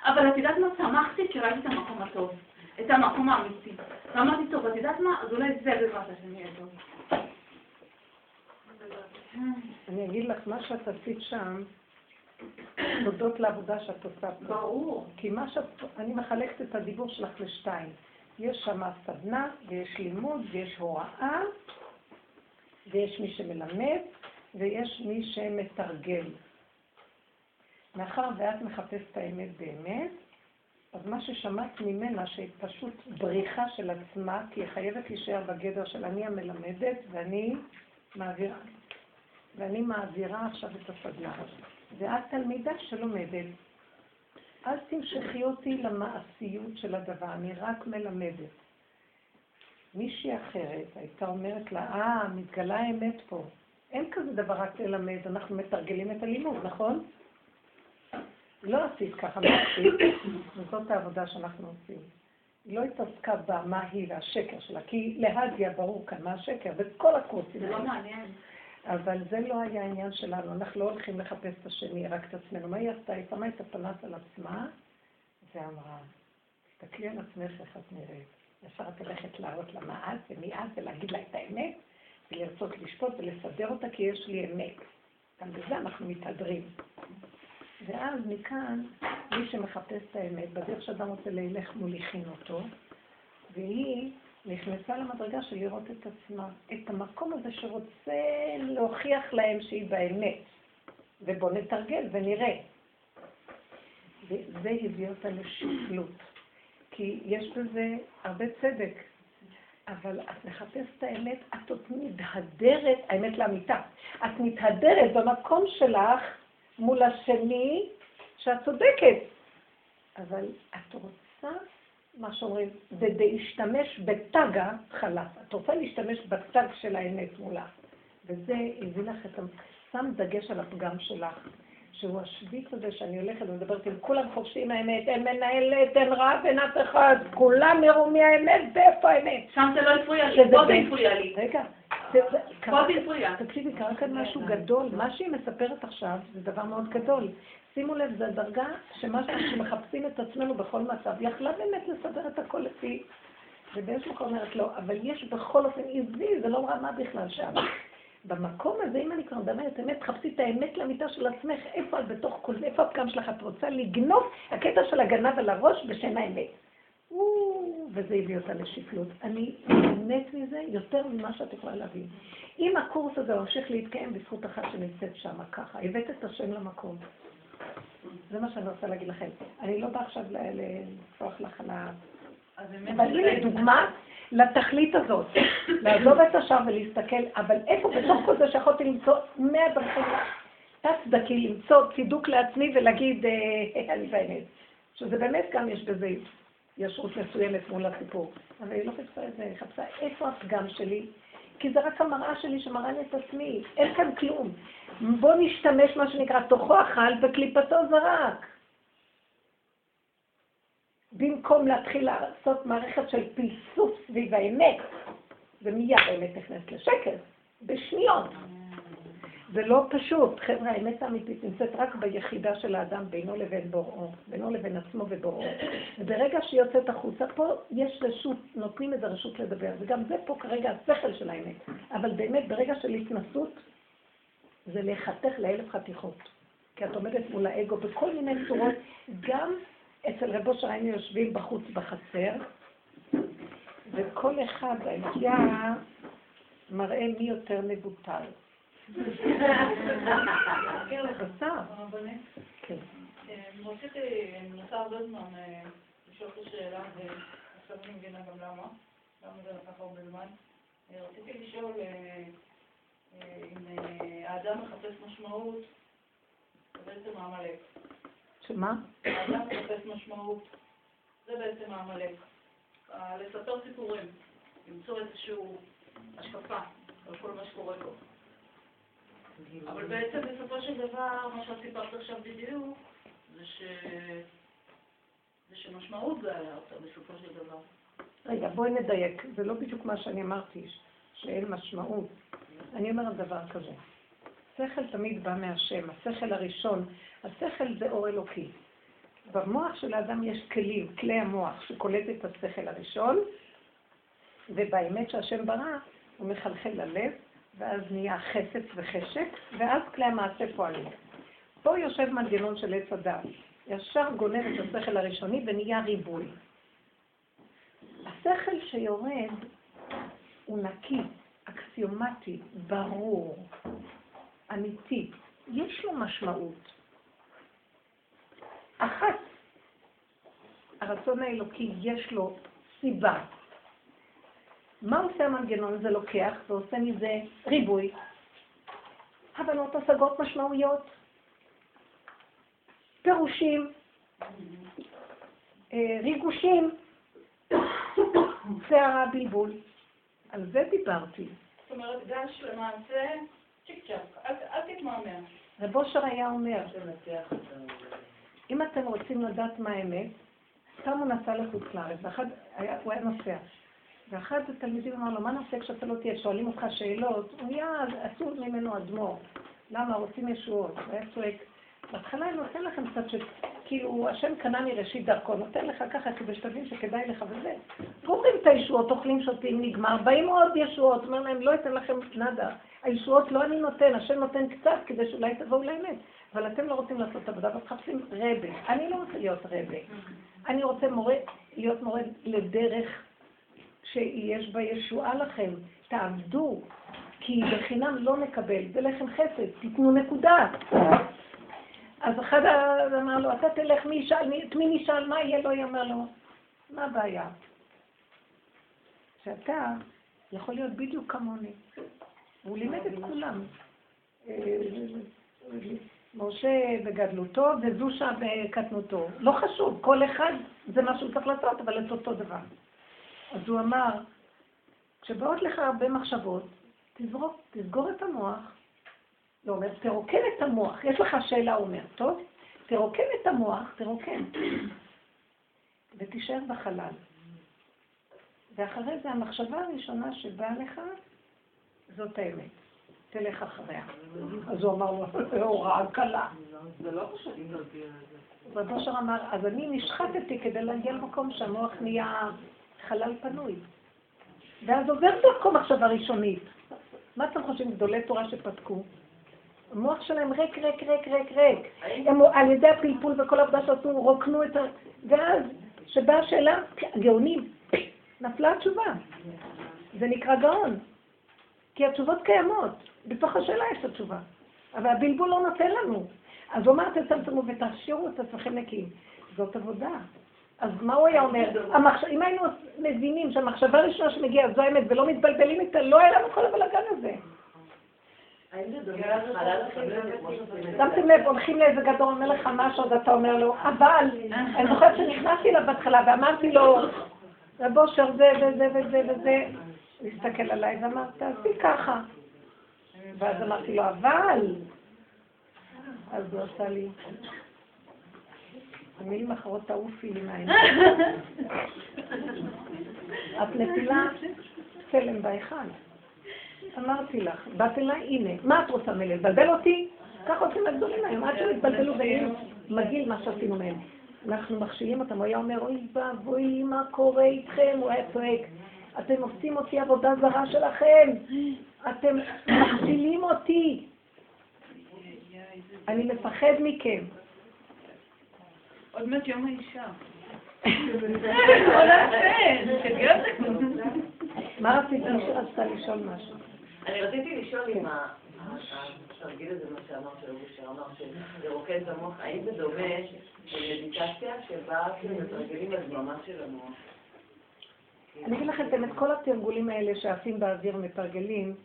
אבל את יודעת מה? שמחתי כי ראיתי את המקום הטוב, את המקום האמיתי. ואמרתי, טוב, את יודעת מה? אז אולי זה בעזרת השם יהיה טוב. אני אגיד לך, מה שאת עשית שם, תודות לעבודה שאת עושה פה. ברור. כי מה שאת, אני מחלקת את הדיבור שלך לשתיים. יש שם סדנה, ויש לימוד, ויש הוראה, ויש מי שמלמד, ויש מי שמתרגל. מאחר ואת מחפשת האמת באמת, אז מה ששמעת ממנה, שהיא פשוט בריחה של עצמה, כי היא חייבת להישאר בגדר של אני המלמדת, ואני מעבירה, ואני מעבירה עכשיו את הסדנה. ואת תלמידה שלומדת. אל תמשכי אותי למעשיות של הדבר, אני רק מלמדת. מישהי אחרת הייתה אומרת לה, אה, מתגלה האמת פה. אין כזה דבר רק ללמד, אנחנו מתרגלים את הלימוד, נכון? לא עשית ככה, מה עשית? וזאת העבודה שאנחנו עושים. היא לא התעסקה במה היא והשקר שלה, כי להדיה ברור כאן מה השקר, בכל הקורסים. זה לא מעניין. אבל זה לא היה העניין שלנו, אנחנו לא הולכים לחפש את השני, רק את עצמנו. מה היא עשתה? היא שמה את הפנס על עצמה ואמרה, תסתכלי על עצמך איך את נראית. ישר את הולכת להראות לה מה את ומי את ולהגיד לה את האמת ולרצות לשפוט ולסדר אותה כי יש לי אמת. גם בזה אנחנו מתהדרים. ואז מכאן, מי שמחפש את האמת, בדרך שאדם רוצה ללך מוליכין אותו, והיא נכנסה למדרגה של לראות את עצמה, את המקום הזה שרוצה להוכיח להם שהיא באמת. ובוא נתרגל ונראה. וזה הביא אותה לשפלות. כי יש בזה הרבה צדק. אבל את מחפשת את האמת, את עוד מתהדרת, האמת לאמיתה. את מתהדרת במקום שלך מול השני, שאת צודקת. אבל את רוצה מה שאומרים, זה להשתמש בתגה חלף. את רוצה להשתמש בתג של האמת מולה. וזה הביא לך את ה... שם דגש על הפגם שלך, שהוא השביט הזה שאני הולכת ומדברת עם כולם חופשיים האמת, אין מנהלת, אין רב, אין אף אחד, כולם יראו מי האמת, ואיפה האמת? שם זה לא הפריע לי, פה זה הפריע לי. רגע. פה זה הפריע. תקשיבי, קרה כאן משהו גדול. מה שהיא מספרת עכשיו זה דבר מאוד גדול. שימו לב, זו הדרגה שמשהו שמחפשים את עצמנו בכל מצב. היא יכלה באמת לסדר את הכל לפי... ובאיזשהו מקום אומרת לא, אבל יש בכל אופן עזבי, זה לא רמה בכלל שם. במקום הזה, אם אני כבר מדברת אמת, חפשי את האמת לאמיתה של עצמך, איפה את בתוך כל זה, איפה הפגם שלך, את רוצה לגנוב הקטע של הגנב על הראש בשם האמת. וזה הביא אותה לשפלות. אני נהנית מזה יותר ממה שאת יכולה להבין. אם הקורס הזה ממשיך להתקיים בזכות אחת שנמצאת שם ככה, הבאת את השם למקום. זה מה שאני רוצה להגיד לכם. אני לא באה עכשיו לפתוח לך על ה... אבל הנה דוגמה לתכלית הזאת, לעזוב את השאר ולהסתכל, אבל איפה בתוך כל זה שיכולתי למצוא מאה דרכים תת-צדקי, למצוא צידוק לעצמי ולהגיד, אה, אני באמת, שזה באמת גם יש בזה ישרות מסוימת מול הסיפור. אבל היא לא חיפשה את זה, היא חיפשה איפה הפגם שלי, כי זה רק המראה שלי שמראה לי את עצמי, אין כאן כלום. בוא נשתמש, מה שנקרא, תוכו אכל וקליפתו זרק. במקום להתחיל לעשות מערכת של פלסוף סביב האמת, ומיד האמת נכנסת לשקר, בשניות. זה לא פשוט. חבר'ה, האמת האמיתית נמצאת רק ביחידה של האדם בינו לבין בוראו, בינו לבין עצמו ובוראו. וברגע שהיא יוצאת החוצה, פה יש רשות, נותנים איזה רשות לדבר, וגם זה פה כרגע השכל של האמת. אבל באמת, ברגע של התנסות, זה להיחתך לאלף חתיכות. כי את עומדת מול האגו בכל מיני צורות, גם אצל רבו שראינו יושבים בחוץ בחצר, וכל אחד היה מראה מי יותר מבוטל. רציתי, אני מנסה הרבה זמן אה, לשאול את השאלה, ועכשיו אני מבינה גם למה, למה זה לקח הרבה זמן. אה, רציתי לשאול אה, אם האדם מחפש משמעות, זה בעצם העמלק. שמה? האדם מחפש משמעות, זה בעצם העמלק. לספר סיפורים, למצוא איזושהי השקפה על כל מה שקורה פה. אבל בעצם בסופו של דבר, מה שאת סיפרת עכשיו בדיוק, זה ש... זה שמשמעות היה אותה בסופו של דבר. רגע, בואי נדייק. זה לא בדיוק מה שאני אמרתי, שאין משמעות. אני אומרת דבר כזה. שכל תמיד בא מהשם, השכל הראשון. השכל זה אור אלוקי. במוח של האדם יש כלים, כלי המוח, שקולט את השכל הראשון, ובאמת שהשם ברא, הוא מחלחל ללב, ואז נהיה חסד וחשק, ואז כלי המעשה פועלים. פה יושב מנגנון של עץ הדת. ישר גונב את השכל הראשוני ונהיה ריבוי. השכל שיורד הוא נקי, אקסיומטי, ברור, אמיתי. יש לו משמעות. אחת, הרצון האלוקי יש לו סיבה. מה עושה המנגנון הזה? לוקח ועושה מזה ריבוי. הבנות, השגות, משמעויות, פירושים, אה, ריגושים, שערה, בלבול. על זה דיברתי. זאת אומרת, גש למעשה צ'יק צ'אק, אל תתמהמה. רב אושר היה אומר, אם אתם רוצים לדעת מה האמת, סתם הוא נסע לחוץ לארץ, הוא היה נוסע. ואחד התלמידים אמר לו, מה נעשה כשאתה לא תהיה? שואלים אותך שאלות, הוא היה עצוב ממנו אדמו"ר. למה? רוצים ישועות. הוא היה צועק. בהתחלה אני נותן לכם קצת ש... כאילו, השם קנה מראשית דרכו, נותן לך ככה כדי שתבין שכדאי לך וזה. גומרים את הישועות, אוכלים, שותים, נגמר, באים עוד ישועות, אומר להם, לא אתן לכם נאדה. הישועות לא אני נותן, השם נותן קצת כדי שאולי תבואו לאמת. אבל אתם לא רוצים לעשות עבודה ומחפשים רבה. אני לא רוצה להיות רבה. אני רוצה מורה, להיות מורה לדרך שיש בה ישועה לכם. תעבדו, כי בחינם לא נקבל, זה לחם חסד, תיתנו נקודה. אז אחד אמר לו, אתה תלך, מי ישאל, את מי נשאל, מה יהיה לו? היא אומר לו, מה הבעיה? שאתה יכול להיות בדיוק כמוני. הוא לימד את כולם. משה בגדלותו וזושה בקטנותו. לא חשוב, כל אחד זה מה שהוא צריך לעשות, אבל את אותו דבר. אז הוא אמר, כשבאות לך הרבה מחשבות, תזרוק, תסגור את המוח. לא אומר, תרוקן את המוח. יש לך שאלה, הוא אומר, טוב? תרוקן את המוח, תרוקן. ותישאר בחלל. ואחרי זה המחשבה הראשונה שבאה לך, זאת האמת. תלך אחריה. אז הוא אמר לו, הוראה קלה. זה לא פשוט רב אושר אמר, אז אני נשחטתי כדי להגיע למקום שהמוח נהיה חלל פנוי. ואז עובר דרכו מחשבה ראשונית. מה אתם חושבים, גדולי תורה שפתקו? המוח שלהם ריק, ריק, ריק, ריק, ריק. הם על ידי הפלפול וכל העבודה שעשו, רוקנו את ה... ואז, שבאה השאלה, גאונים, נפלה התשובה. זה נקרא גאון. כי התשובות קיימות. בתוך השאלה יש התשובה. אבל הבלבול לא נותן לנו. אז הוא אמר, תצמצמו ותשאירו את עצמכם נקיים. זאת עבודה. אז מה הוא היה אומר? המחש... אם היינו מבינים שהמחשבה הראשונה שמגיעה זו האמת ולא מתבלבלים איתה, לא היה לנו כל הבלאגן הזה. שמתם לב, הולכים לאיזה גדול, אומר לך משהו, אז אתה אומר לו, אבל, אני זוכרת שנכנסתי אליו בהתחלה ואמרתי לו, רב אושר זה וזה וזה וזה, הוא הסתכל עליי ואמר, תעשי ככה. ואז אמרתי לו, אבל, אז הוא עשה לי, במילים אחרות תעופי לי מהעיניים. את נפילה צלם בהיכל. אמרתי לך, באת אליי, הנה, מה את רוצה ממני? לבלבל אותי? ככה עושים הגדולים היום, עד שהם התבלבלו ויהיו מגעיל מה שעשינו מהם. אנחנו מכשילים אותם, הוא היה אומר, אוי ואבוי, מה קורה איתכם? הוא היה צועק, אתם עושים אותי עבודה זרה שלכם, אתם מכשילים אותי. אני מפחד מכם. עוד מעט יום האישה. מה רצית רצתה לשאול משהו? אני רציתי לשאול אם התרגיל הזה, מה שאמר של אושר, אמר שלרוקד את המוח, האם זה דומה למדיטציה שבה מתרגלים הדממה של המוח? אני אגיד לכם באמת, כל התרגולים האלה שעפים באוויר מתרגלים,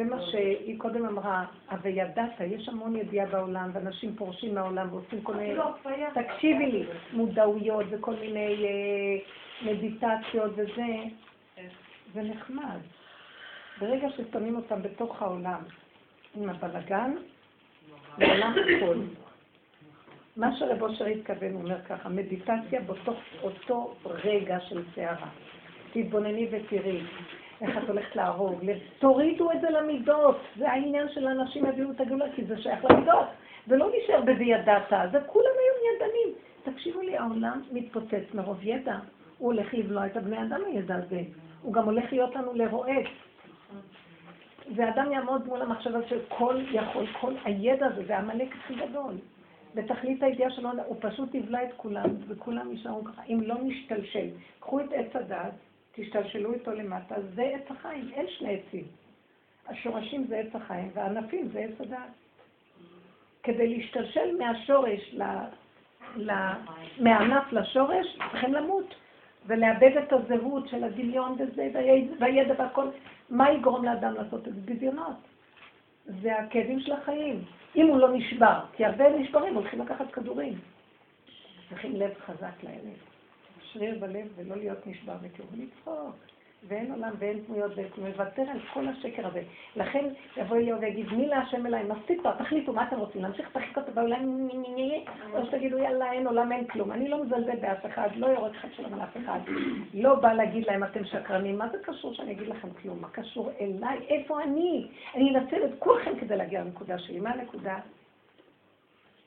זה מה שהיא קודם אמרה, וידעת, יש המון ידיעה בעולם, ואנשים פורשים מהעולם ועושים כל מיני... תקשיבי לי, מודעויות וכל מיני אה, מדיטציות וזה, זה נחמד. ברגע ששמים אותם בתוך העולם, עם הבלגן, לעולם הכל. מה שרב אושר התכוון, הוא אומר ככה, מדיטציה בתוך אותו רגע של סערה. תתבונני ותראי איך את הולכת להרוג. תורידו את זה למידות. זה העניין של אנשים יביאו את הגאולה, כי זה שייך למידות. ולא נשאר בזה ידעת. זה כולם היום ידענים. תקשיבו לי, העולם מתפוצץ מרוב ידע. הוא הולך לבלוע את הבני אדם הידע הזה. הוא גם הולך להיות לנו לרועץ. ואדם יעמוד מול המחשבה של כל יכול, כל הידע הזה, זה עמלק הכי גדול. בתכלית הידיעה שלו, הוא פשוט יבלע את כולם, וכולם יישארו ככה. אם לא נשתלשל, קחו את עץ הדעת, תשתלשלו איתו למטה, זה עץ החיים, אין שני עצים. השורשים זה עץ החיים, והענפים זה עץ הדעת. כדי להשתלשל מהשורש, ל, ל, מהענף לשורש, צריכים למות, ולאבד את הזהות של הדמיון וזה, והידע והכל. מה יגרום לאדם לעשות את זה? בדיונות. זה הכאבים של החיים. אם הוא לא נשבר, כי הרבה נשברים הולכים לקחת כדורים. צריכים לב חזק לאמת. שריר בלב ולא להיות נשבר מכאוב, לצחוק. ואין עולם ואין דמויות ואין מוותר על כל השקר הזה. לכן יבוא אליהו ויגיד, מי להשם אליי, מספיק כבר, תחליטו מה אתם רוצים, להמשיך לתחליט אותו בעולם, או שתגידו, יאללה, אין עולם, אין כלום. אני לא מזלזל באף אחד, לא יורד חד שלום על אף אחד. לא בא להגיד להם, אתם שקרנים, מה זה קשור שאני אגיד לכם כלום? מה קשור אליי? איפה אני? אני אנצל את כולכם כדי להגיע לנקודה שלי. מה הנקודה?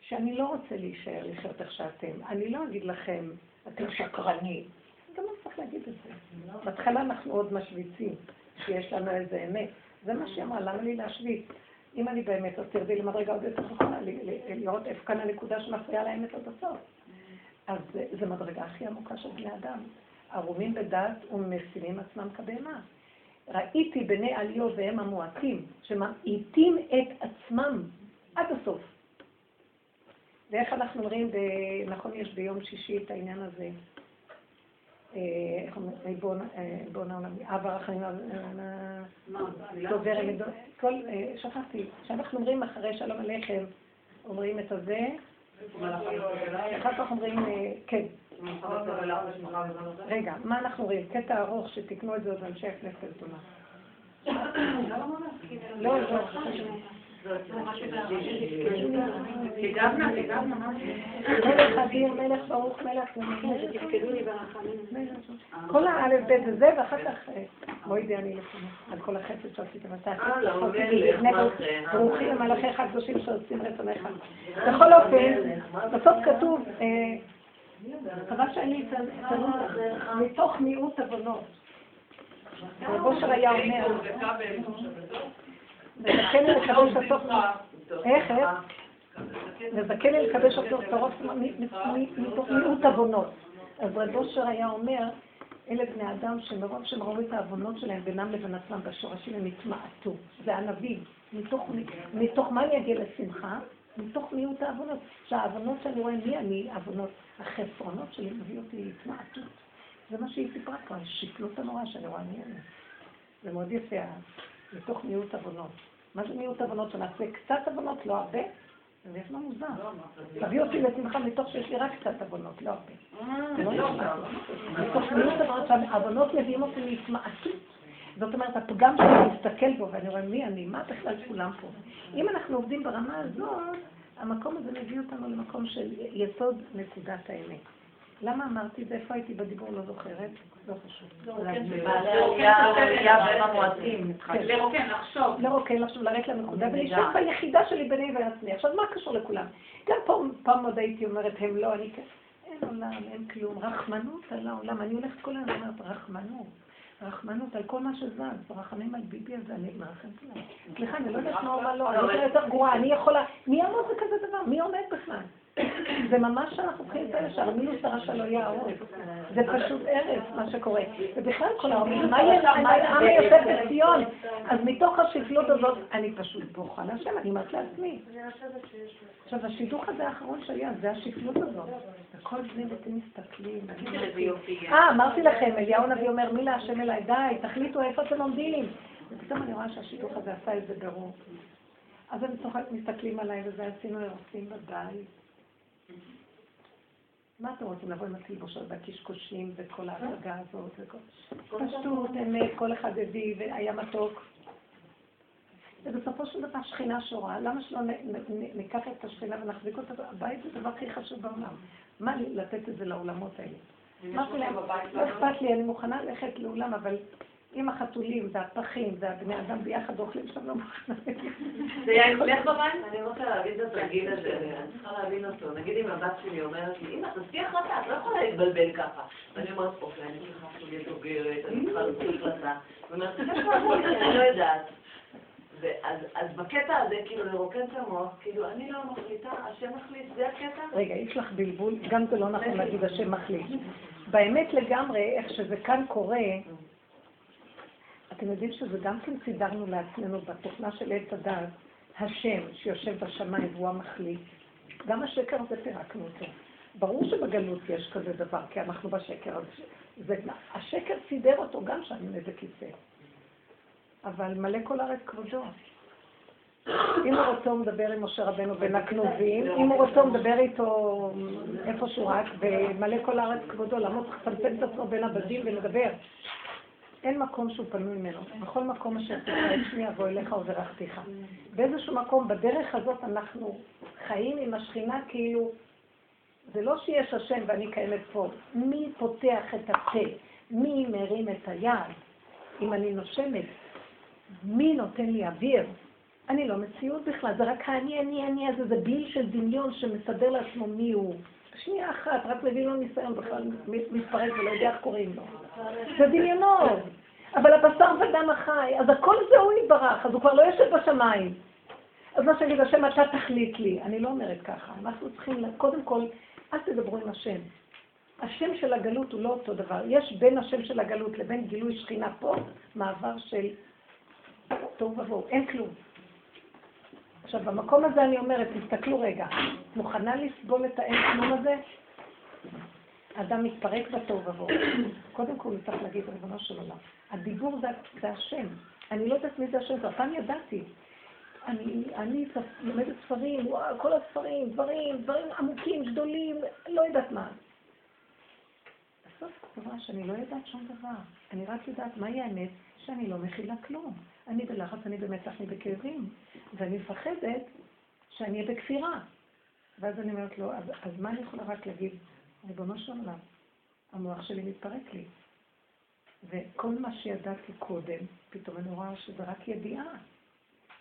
שאני לא רוצה להישאר לחיות איך שאתם. אני לא אגיד לכם, אתם שקרנים. גם לא צריך להגיד את זה. בהתחלה אנחנו עוד משוויצים, שיש לנו איזה אמת. זה מה שהיא אמרה, למה לי להשוויץ? אם אני באמת, אז תרדי למדרגה עוד יותר חכמה, לראות איפה כאן הנקודה שמפריעה לאמת עד הסוף. אז זו מדרגה הכי עמוקה של בני אדם. ערומים בדעת ומשימים עצמם כבהמה. ראיתי בני עליות והם המועטים, שממעיטים את עצמם עד הסוף. ואיך אנחנו אומרים, נכון, יש ביום שישי את העניין הזה, אה, איך אומרים, ריבון העולמי, אב הרחמים, דובר כל, אה, שכחתי, כשאנחנו אומרים אחרי שלום עליכם, אומרים את הזה, אחר כך אומרים, אה, כן. רגע, מה אנחנו רואים? קטע ארוך שתקנו את זה עוד אנשי הכנסת לטובה. לא, לא. מלך אדיר, מלך ברוך, מלך כל האלף בית זה זה, ואחר כך מועידי אני לפניך, על כל החסד שעשיתם אתה. ברוכים המלאכיך הקדושים שעושים רצונך. בכל אופן, בסוף כתוב, חבל שאני מתוך מיעוט עוונות. רב אושר היה אומר, מזכן לקדש הסוף, איך, איך? מזכן לקדש הסוף תורף מתוך מיעוט עוונות. אז רב אושר היה אומר, אלה בני אדם שמרוב שהם ראו את העוונות שלהם בינם לבין עצמם בשורשים הם התמעטו. זה ענבים. מתוך מה אני אגיע לשמחה? מתוך מיעוט העוונות. שהעוונות שאני רואה, מי אני? העוונות. החסרונות שלי מביא אותי להתמעטות. זה מה שהיא סיפרה פה, השפלות הנורא שאני רואה מי אני. זה מאוד יפה, מתוך מיעוט עוונות. מה זה מיעוט עוונות? שנעשה קצת עוונות, לא הרבה? זה נשמע מוזר. תביא אותי לשמחה מתוך שיש לי רק קצת עוונות, לא הרבה. לא מתוך מיעוט עוונות, שהעוונות מביאים אותי להתמעטות. זאת אומרת, הפגם שאני מסתכל בו ואני רואה מי אני, מה בכלל כולם פה. אם אנחנו עובדים ברמה הזאת, המקום הזה מביא אותנו למקום של יסוד נקודת האמת. למה אמרתי את זה? איפה הייתי בדיבור? לא זוכרת. לא חשוב. לרוקן, לחשוב. לרוקן, לחשוב, לרדת לנקודה, ולשאול ביחידה שלי ביני ובין עצמי. עכשיו, מה קשור לכולם? גם פעם עוד הייתי אומרת, הם לא, אני כן. אין עולם, אין כלום. רחמנות על העולם. אני הולכת כל היום ואומרת, רחמנות. רחמנות על כל מה שזז, רחמים על ביבי הזה, אני מרחמת עליו. סליחה, אני לא יודעת מה אומר לו, אני יותר גרועה, אני יכולה, מי יעמוד בכזה דבר? מי עומד בכלל? זה ממש שאנחנו צריכים את הישר, מינוס הרשע לא יהיה העורף. זה פשוט הרס, מה שקורה. ובכלל כל העולם, מה העם היפה בציון? אז מתוך השפלות הזאת, אני פשוט בוכה להשם, אני אומרת לעצמי. עכשיו, השידוך הזה האחרון שהיה, זה השפלות הזאת. וכל בני ביתי מסתכלים. אה, אמרתי לכם, אליהו הנביא אומר, מי להשם אליי, די, תחליטו איפה אתם עומדים. ופתאום אני רואה שהשידוך הזה עשה איזה ברור. אז הם מסתכלים עליי, וזה עשינו אירוסים בבית. מה אתם רוצים לבוא עם התלבושות והקשקושים וכל ההצגה הזאת. פשטות, אמת, כל אחד הביא והיה מתוק. ובסופו של דבר שכינה שורה, למה שלא ניקח את השכינה ונחזיק אותה? הבית זה הדבר הכי חשוב בעולם. מה לי לתת את זה לעולמות האלה? אמרתי להם, לא אכפת לי, אני מוכנה ללכת לעולם, אבל עם החתולים והפחים והבני אדם ביחד אוכלים שם לא מוכנה. זה היה אצלך בבית? אני רוצה להגיד את התרגיל הזה, אני צריכה להבין אותו. נגיד אם הבת שלי אומרת לי, אמא, תעשי החלטה, את לא יכולה להתבלבל ככה. ואני אומרת, אוקיי, אני צריכה עכשיו להיות בוגרת, אני צריכה להוציא החלטה. ואומרת, אני לא יודעת. אז בקטע הזה, כאילו, לרוקן את המוח, כאילו, אני לא מחליטה, השם מחליט, זה הקטע? רגע, יש לך בלבול, גם זה לא נכון להגיד השם מחליט. באמת לגמרי, איך שזה כאן קורה, אתם יודעים שזה גם כן סידרנו לעצמנו בתוכנה של עץ הדת, השם שיושב בשמיים והוא המחליט. גם השקר הזה פירקנו אותו. ברור שבגלות יש כזה דבר, כי אנחנו בשקר הזה. זה, השקר סידר אותו גם שאני עומד בכיסא. אבל מלא כל הארץ כבודו. אם הוא רוצה הוא מדבר עם משה רבנו בין הכנובים, אם הוא רוצה הוא מדבר איתו איפשהו רק, ומלא כל הארץ כבודו, למה הוא צריך לצמצם את עצמו בין הבדים ולדבר? אין מקום שהוא פנוי ממנו. בכל מקום אשר תקרא את שמי אבוא אליך וברכתיך. באיזשהו מקום, בדרך הזאת אנחנו חיים עם השכינה כאילו, זה לא שיש השם ואני קיימת פה. מי פותח את הפה? מי מרים את היד? אם אני נושמת, מי נותן לי אוויר? אני לא מציאות בכלל, זה רק האני, אני, אני הזה, זה בליל של דמיון שמסדר לעצמו מי הוא. שנייה אחת, רק מביא לו ניסיון, בכלל מתפרק ולא יודע איך קוראים לו. זה דמיונות. אבל הבשר ודם החי, אז הכל זה הוא יתברך, אז הוא כבר לא יושב בשמיים. אז מה שיגיד השם, אתה תחליט לי. אני לא אומרת ככה. אנחנו צריכים, קודם כל, אל תדברו עם השם. השם של הגלות הוא לא אותו דבר. יש בין השם של הגלות לבין גילוי שכינה פה, מעבר של תוהו ובוהו. אין כלום. עכשיו, במקום הזה אני אומרת, תסתכלו רגע, מוכנה לסבול את האין כלום הזה? אדם מתפרק בתוהו ובוהו. קודם כל הוא צריך להגיד, ריבונו של עולם, הדיבור זה, זה השם. אני לא יודעת מי זה השם, פעם ידעתי. אני, אני לומדת ספרים, וואו, כל הספרים, דברים, דברים עמוקים, גדולים, לא יודעת מה. בסוף קורה שאני לא יודעת שום דבר. אני רק יודעת מהי האמת, שאני לא מכילה כלום. אני בלחץ, אני במתח, אני בכאבים, ואני מפחדת שאני אהיה בכפירה. ואז אני אומרת לו, אז, אז מה אני יכולה רק להגיד? ריבונו של עולם, המוח שלי מתפרק לי. וכל מה שידעתי קודם, פתאום אני רואה שזה רק ידיעה.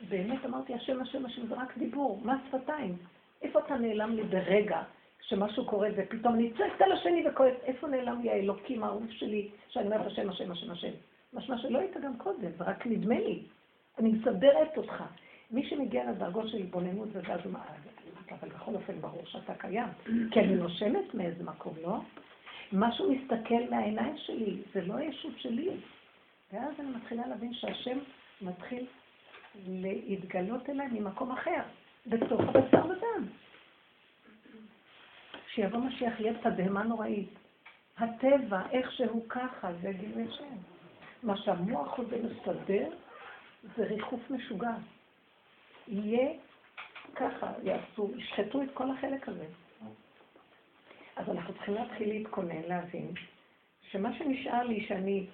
באמת אמרתי, השם, השם, השם, זה רק דיבור, מה שפתיים? איפה אתה נעלם לי ברגע שמשהו קורה ופתאום אני צועקת על השני וכועס, איפה נעלם לי האלוקים האהוב שלי, שאני אומרת השם, השם, השם, השם? משמע שלא היית גם קודם, זה רק נדמה לי. אני מסדרת אותך. מי שמגיע לדרגות של התבוננות ואז מה, אבל בכל אופן ברור שאתה קיים, כי אני נושמת מאיזה מקום, לא? משהו מסתכל מהעיניים שלי, זה לא הישות שלי. ואז אני מתחילה להבין שהשם מתחיל להתגלות אליי ממקום אחר, בתוך הבשר ודם. כשיבוא משיח יהיה תדהמה נוראית. הטבע, איך שהוא ככה, זה גילוי השם. מה שהמוח הזה מסדר, זה ריחוף משוגע. יהיה ככה, יעשו, ישחטו את כל החלק הזה. אז אנחנו צריכים להתחיל להתכונן, להבין, שמה שנשאר לי, שאני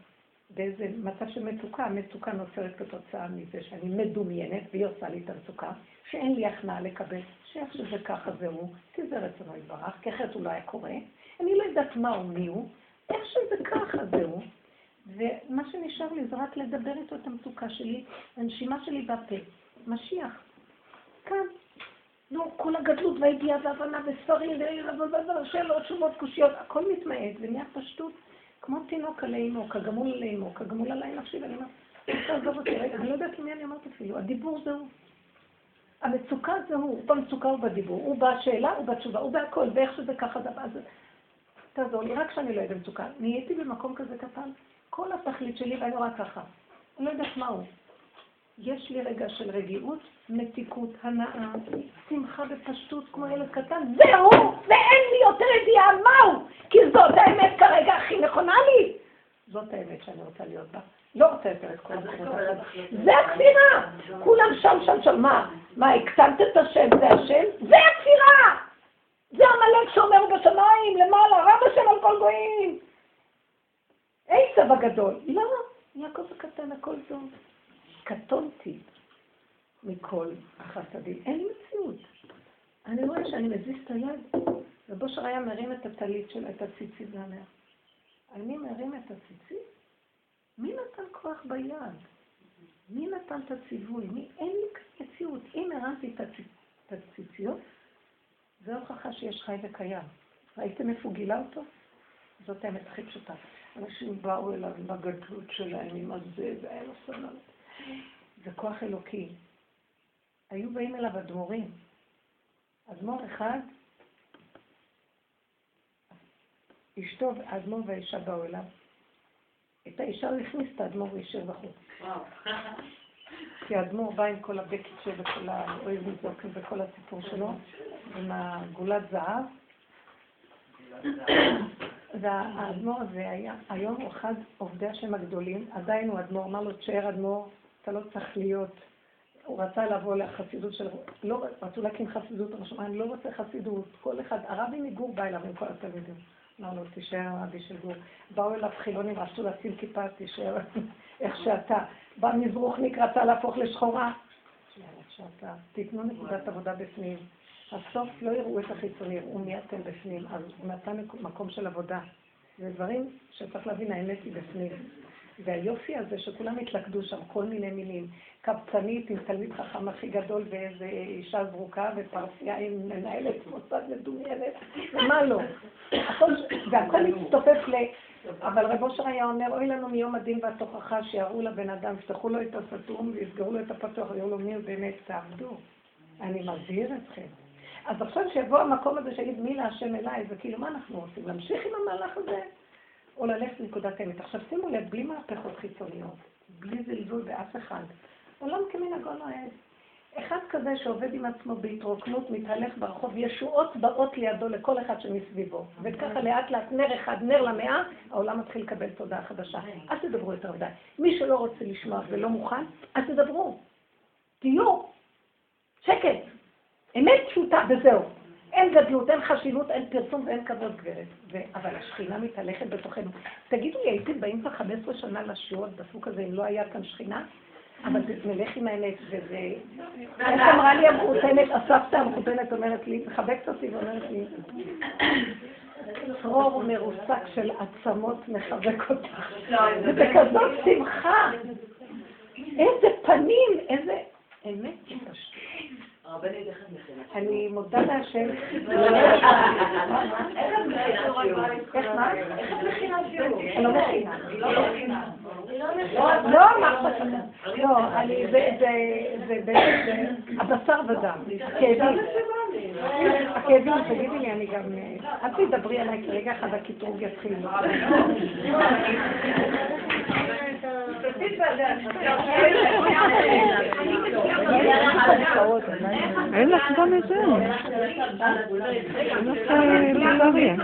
באיזה מצב של מצוקה, המצוקה נוצרת כתוצאה מזה שאני מדומיינת, והיא עושה לי את המצוקה, שאין לי הכנעה לקבל, שאיך שזה ככה זהו, כי זה רצונו יתברך, כי אחרת הוא לא היה קורה. אני לא יודעת מה הוא, מי הוא, איך שזה ככה זהו. ומה שנשאר לי זה רק לדבר איתו את המצוקה שלי, הנשימה שלי בפה. משיח. כאן. נו, כל הגדלות והידיעה והבנה וספרים ושאלות, תשובות, קושיות, הכל מתמעט ונהיה פשטות כמו תינוק על אימו, כגמול על אימו, כגמול עליי נפשי, ואני אומרת, תעזוב אותי רגע, אני לא יודעת למי אני אומרת אפילו, הדיבור זה הוא. המצוקה זה הוא, הוא במצוקה ובדיבור, הוא בשאלה, הוא בתשובה, הוא בהכל, ואיך שזה ככה זה... תעזור לי, רק שאני לא אהיה במצוקה. נהייתי במקום כזה קטן, כל התכלית שלי, ואני רואה ככה. אני לא יודעת מהו. יש לי רגע של רגיעות, מתיקות, הנאה, שמחה ופשטות כמו ילד קטן, זהו, ואין לי יותר ידיעה מהו, כי זאת האמת כרגע הכי נכונה לי. זאת האמת שאני רוצה להיות בה. לא רוצה יותר את כל המקומות זה הכפירה! כולם שם, שם, שם. מה? מה, הקטנת את השם, זה השם? זה הכפירה! זה עמלק שאומר בשמיים, למעלה, רב השם על כל גויים. עשב הגדול. לא, יעקב הקטן, הכל טוב. קטונתי מכל החסדים. אין לי מציאות. אני רואה שאני מזיז את היד, ובושר היה מרים את הטלית שלה, את הציצית ואומר, אני מרים את הציצית? מי נתן כוח ביד? מי נתן את הציווי? מי? אין לי מציאות. אם הרמתי את הציציות, זו הוכחה שיש חי וקיים. ראיתם איפה הוא גילה אותו? זאת האמת הכי פשוטה. אנשים באו אליו עם הגדלות שלהם, עם הזה, והיה לו סבלנות. זה כוח אלוקי. היו באים אליו אדמו"רים. אדמו"ר אחד, אשתו, האדמו"ר והאישה באו אליו. את האישה הוא הכניס את האדמו"ר וישב בחוץ. כי האדמו"ר בא עם כל הבקט שלו וכל האוהב מזוקים וכל הסיפור שלו, עם הגולת זהב. והאדמו"ר הזה היה, היום הוא אחד עובדי השם הגדולים, עדיין הוא אדמו"ר, אמר לו, תשאר אדמו"ר, אתה לא צריך להיות, הוא רצה לבוא לחסידות של, לא, רצו להקים חסידות, הוא אמר, אני לא רוצה חסידות, כל אחד, הרבי מגור בא אליו עם כל התלמידים. אמר לו, תישאר הרבי של גור. באו אליו חילונים, רצו לשים כיפה, תישאר איך שאתה. בא מזרוחניק, רצה להפוך לשחורה. שאתה, תיתנו נקודת עבודה בפנים. הסוף לא יראו את החיצוני, יראו מי אתם בפנים. אז הוא נתן מקום של עבודה. זה דברים שצריך להבין, האמת היא בפנים. והיופי הזה שכולם התלכדו שם, כל מיני מילים. קבצנית עם תלמיד חכם הכי גדול ואיזה אישה זרוקה ופרסייה עם מנהלת מוסד מדומיינת, ומה לא. והכל מצטופף ל... אבל רב אושר היה אומר, אוי לנו מיום הדין והתוכחה שיראו לבן אדם, יפתחו לו את הסתום ויסגרו לו את הפתוח, ויראו לו מי באמת תעבדו. אני מזהיר אתכם. אז עכשיו שיבוא המקום הזה שיגיד מי להשם אליי, זה כאילו מה אנחנו עושים? להמשיך עם המהלך הזה? או ללכת לנקודת האמת. עכשיו שימו לב, בלי מהפכות חיצוניות, בלי זלזול באף אחד. עולם כמנהגו נוהג. אחד כזה שעובד עם עצמו בהתרוקנות, מתהלך ברחוב, ישועות באות לידו לכל אחד שמסביבו. וככה לאט לאט נר אחד, נר למאה, העולם מתחיל לקבל תודעה חדשה. אל תדברו יותר מדי. מי שלא רוצה לשמוע ולא מוכן, אל תדברו. תהיו. שקט. אמת פשוטה, וזהו. אין גדלות, אין חשיבות, אין פרסום ואין כבוד גברת. ו... אבל השכינה מתהלכת בתוכנו. תגידו לי, הייתם באים כבר 15 שנה לשיעור הדפוק הזה אם לא היה כאן שכינה? אבל נלך עם האמת, וזה... איך אמרה לי המחותנת, הסבתא המחותנת אומרת לי, מחבקת אותי ואומרת לי, צרור מרוסק של עצמות מחבק אותך. ובכזאת שמחה. איזה פנים, איזה אמת פשוט. אני מודה להשם. איך את מכינה שיעור? אני לא מכינה. לא אמרת לא, זה באמת, הבשר ודם. כאבים. הכאבים, תגידי לי, אני גם... אל תדברי עליי, כי רגע אחד הקטרוג יתחיל. אין לך גם את זה. אין לך בולגריה.